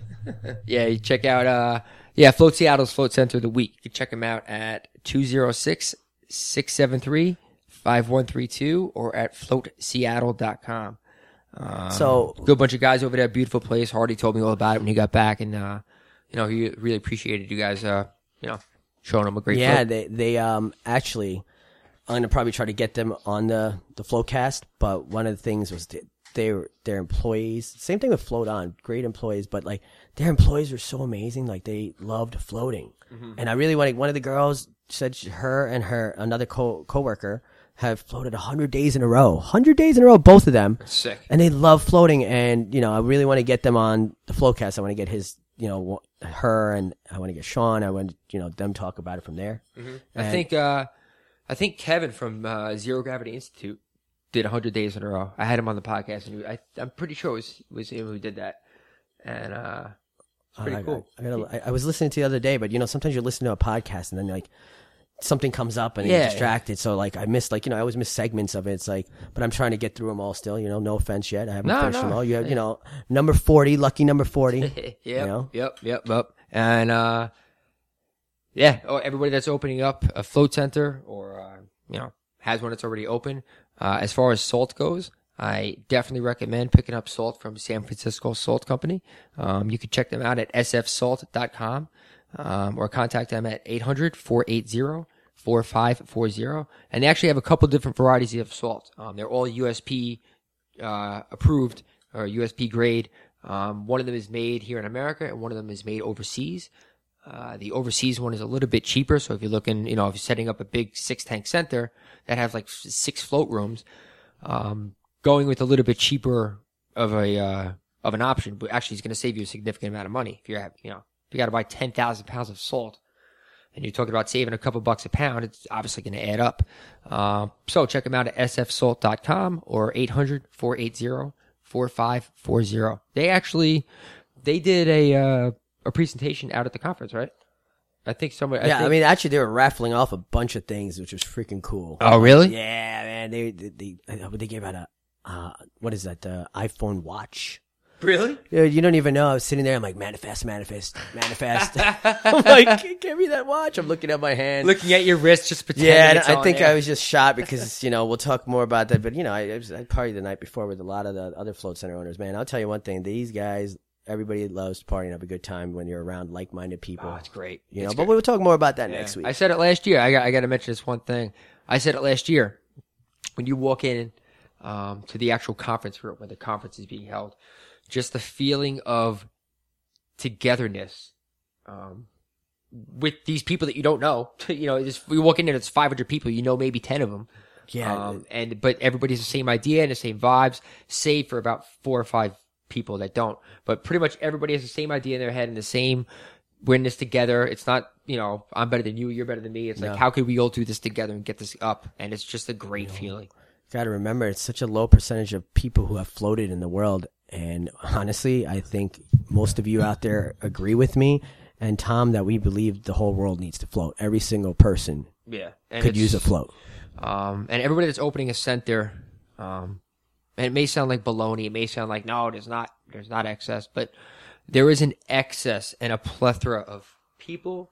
Yeah, you check out uh yeah, Float Seattle's Float Center of the Week. You can check them out at 206-673-5655. 5132 or at floatseattle.com. Um, So- good bunch of guys over there. Beautiful place. Hardy told me all about it when he got back, and uh, you know he really appreciated you guys. Uh, you know, showing him a great. Yeah, float. they they um actually, I'm gonna probably try to get them on the the Floatcast. But one of the things was they, were their employees. Same thing with Float On, great employees, but like their employees were so amazing. Like they loved floating, and I really wanted. One of the girls said she, her and her another co coworker have floated hundred days in a row, hundred days in a row, both of them sick. and they love floating. And you know, I really want to get them on the Floatcast. I want to get his, you know, her, and I want to get Sean. I want you know them talk about it from there. I And- think uh, I think Kevin from uh, Zero Gravity Institute did 100 days in a row. I had him on the podcast, and he, I, I'm pretty sure it was was him who did that. And uh, it's pretty I, cool. I, I, gotta, I, I was listening to the other day, but you know, sometimes you listen to a podcast and then like something comes up and Yeah. you're distracted. So like I missed like you know I always miss segments of it. It's like, but I'm trying to get through them all still. You know, no offense yet. I haven't No, finished them all. You have, you know, number forty, lucky number forty. [LAUGHS] yep, you know? yep, yep, yep. And uh, yeah, oh, everybody that's opening up a float center or uh, you know has one that's already open. Uh, as far as salt goes, I definitely recommend picking up salt from San Francisco Salt Company. Um, you can check them out at sfsalt.com um, or contact them at 800 480 4540. And they actually have a couple different varieties of salt. Um, they're all USP uh, approved or USP grade. Um, one of them is made here in America, and one of them is made overseas. Uh, the overseas one is a little bit cheaper. So if you're looking, you know, if you're setting up a big six tank center that has like six float rooms, um, going with a little bit cheaper of a uh, of an option, but actually, it's going to save you a significant amount of money. If you're, you know, if you got to buy ten thousand pounds of salt, and you're talking about saving a couple bucks a pound, it's obviously going to add up. Uh, so check them out at sfsalt.com or 800-480-4540. They actually, they did a, uh, a presentation out at the conference, right? I think somebody, yeah, I think- mean, actually, they were raffling off a bunch of things, which was freaking cool. oh really? Yeah, man. They they they, they gave out a uh, what is that? The iPhone watch. Really? Dude, you don't even know. I was sitting there. I'm like, manifest, manifest, manifest. [LAUGHS] I'm like, [LAUGHS] give me that watch. I'm looking at my hand. Looking at your wrist, just pretending yeah, I think there. I was just shot because you know we'll talk more about that. But you know, I, I was I partied the night before with a lot of the other float center owners. Man, I'll tell you one thing: these guys, everybody loves partying, have a good time when you're around like-minded people. Oh, it's great. you know, It's but we'll talk more about that Yeah. next week. I said it last year. I got I got to mention this one thing. I said it last year. When you walk in um, to the actual conference room where the conference is being held, just the feeling of togetherness um, with these people that you don't know. [LAUGHS] you know, just we walk in there, it's 500 people. You know, maybe 10 of them. yeah, Um, and but everybody's the same idea and the same vibes, save for about four or five people that don't. But pretty much everybody has the same idea in their head and the same. We're in this together. It's not you know I'm better than you, you're better than me. It's like how could we all do this together and get this up? And it's just a great feeling. Got to remember, it's such a low percentage of people who have floated in the world. And honestly, I think most of you out there agree with me and Tom that we believe the whole world needs to float. Every single person Yeah, and could use a float. Um, and everybody that's opening a center, um, and it may sound like baloney. It may sound like no, there's not, there's not excess, but there is an excess and a plethora of people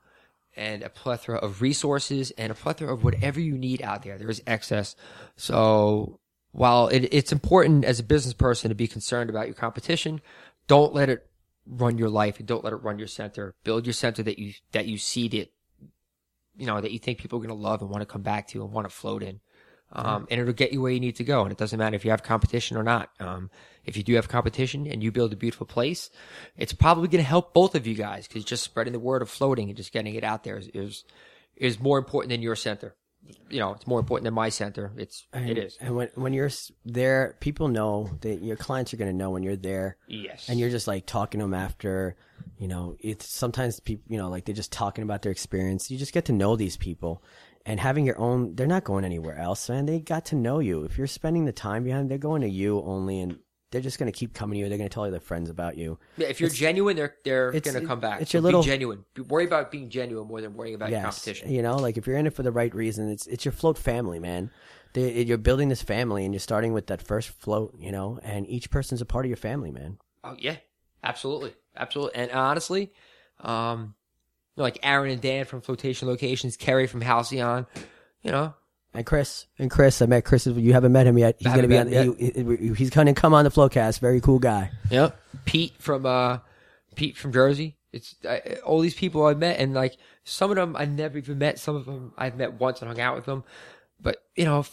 and a plethora of resources and a plethora of whatever you need out there. There is excess. So while it, it's important as a business person to be concerned about your competition, don't let it run your life and don't let it run your center. Build your center that you, that you see it you know, that you think people are going to love and want to come back to and want to float in. Um, and it'll get you where you need to go. And it doesn't matter if you have competition or not. Um, if you do have competition and you build a beautiful place, it's probably going to help both of you guys because just spreading the word of floating and just getting it out there is, is, is more important than your center. You know, it's more important than my center. It's, it is. And when when you're there, people know that your clients are going to know when you're there, Yes. and you're just like talking to them after. You know, it's sometimes people, you know, like they're just talking about their experience. You just get to know these people, and having your own. They're not going anywhere else, man. They got to know you. If you're spending the time behind, they're going to you only, and they're just going to keep coming to you. They're going to tell their friends about you. Yeah, if you're genuine, they're, they're going to come back. it's So little- be genuine. Be, worry about being genuine more than worrying about your Yes, competition. you know, like if you're in it for the right reason, it's it's your float family, man. They, you're building this family, and you're starting with that first float, you know, and each person's a part of your family, man. Oh yeah, absolutely, absolutely. And honestly, um, you know, like Aaron and Dan from Flotation Locations, Kerry from Halcyon, you know, And Chris, and Chris, I met Chris. You haven't met him yet. He's gonna be on. He, he- he's gonna come on the Floatcast. Very cool guy. Yep. Pete from uh, Pete from Jersey. It's I, all these people I met, and like some of them I never even met. Some of them I've met once and hung out with them. But you know,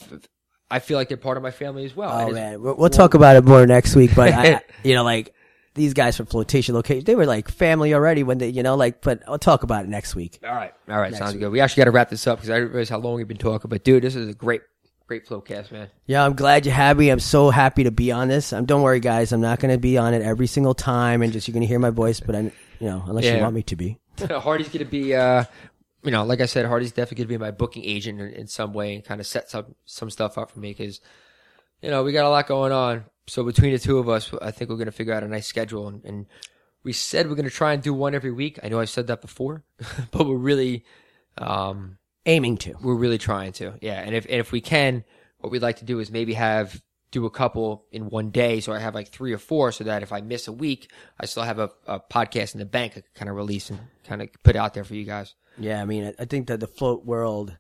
I feel like they're part of my family as well. Oh man, we'll, we'll talk about it more next week. But I- [LAUGHS] you know, like these guys from Flotation Location, they were like family already when they, you know, like. But I'll talk about it next week. All right, all right, sounds good. We actually got to wrap this up because I didn't realize how long we've been talking. But dude, this is a great, great floatcast, man. Yeah, I'm glad you have me. I'm so happy to be on this. Um, don't worry, guys. I'm not gonna be on it every single time, and just you're gonna hear my voice. But I'm, you know, unless you want me to be. [LAUGHS] Hardy's gonna be, uh, you know, like I said, Hardy's definitely gonna be my booking agent in, in some way and kind of set some some stuff up for me because, you know, we got a lot going on. So between the two of us, I think we're gonna figure out a nice schedule. And, and we said we're gonna try and do one every week. I know I've said that before, [LAUGHS] but we're really, um, Aiming to. we're really trying to. Yeah, and if and if we can, what we'd like to do is maybe have do a couple in one day, so I have like three or four, so that if I miss a week, I still have a, a podcast in the bank I kind of release and kind of put out there for you guys. Yeah, I mean, I think that the float world,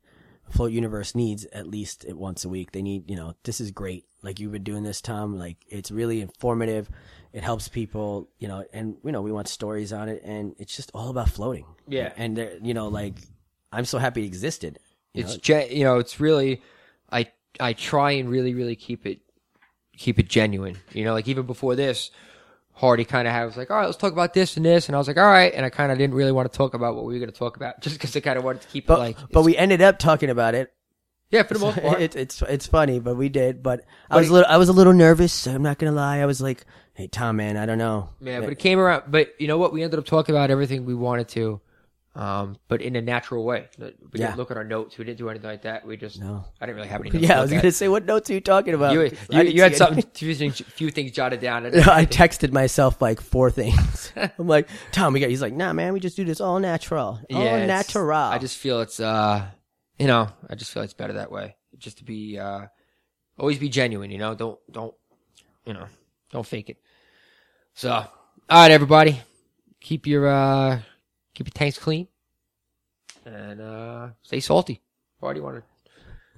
float universe needs at least it once a week. They need, you know, this is great. Like you've been doing this, Tom. Like it's really informative. It helps people, you know, and you know we want stories on it, and it's just all about floating. Yeah. and there- you know, like I'm so happy it existed. It's know? ge- you know, it's really, I I try and really really keep it keep it genuine. You know, like even before this. Hardy kind of had was like, all right, let's talk about this and this, and I was like, all right, and I kind of didn't really want to talk about what we were going to talk about, [LAUGHS] just because I kind of wanted to keep but it like, but we ended up talking about it. yeah, for the most [LAUGHS] part, It, it's it's funny, but we did. But I was it- a little I was a little nervous. I'm not gonna lie. I was like, "Hey, Tom, man, I don't know." Yeah, but it came around. But you know what? We ended up talking about everything we wanted to, um, but in a natural way. We Yeah. didn't look at our notes. We didn't do anything like that. We just, No. I didn't really have anything. [LAUGHS] to Yeah, I was gonna say, what notes are you talking about? You, you, you had something, any. few things, few things jotted down. And [LAUGHS] I texted myself like four things. [LAUGHS] I'm like, Tom, we got. He's like, Nah, man, we just do this all natural, all Yeah, natural. I just feel it's, uh, you know, I just feel it's better that way. Just to be, uh, always be genuine. You know, don't, don't, you know, don't fake it. So, all right, everybody, keep your, uh, keep your tanks clean, and uh, stay salty. Why do you want to?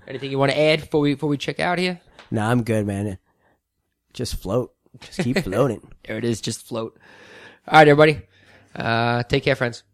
Anything you want to add before we before we check out here? Nah, I'm good, man. Just float. Just keep [LAUGHS] floating. There it is. Just float. All right, everybody. Uh, take care, friends.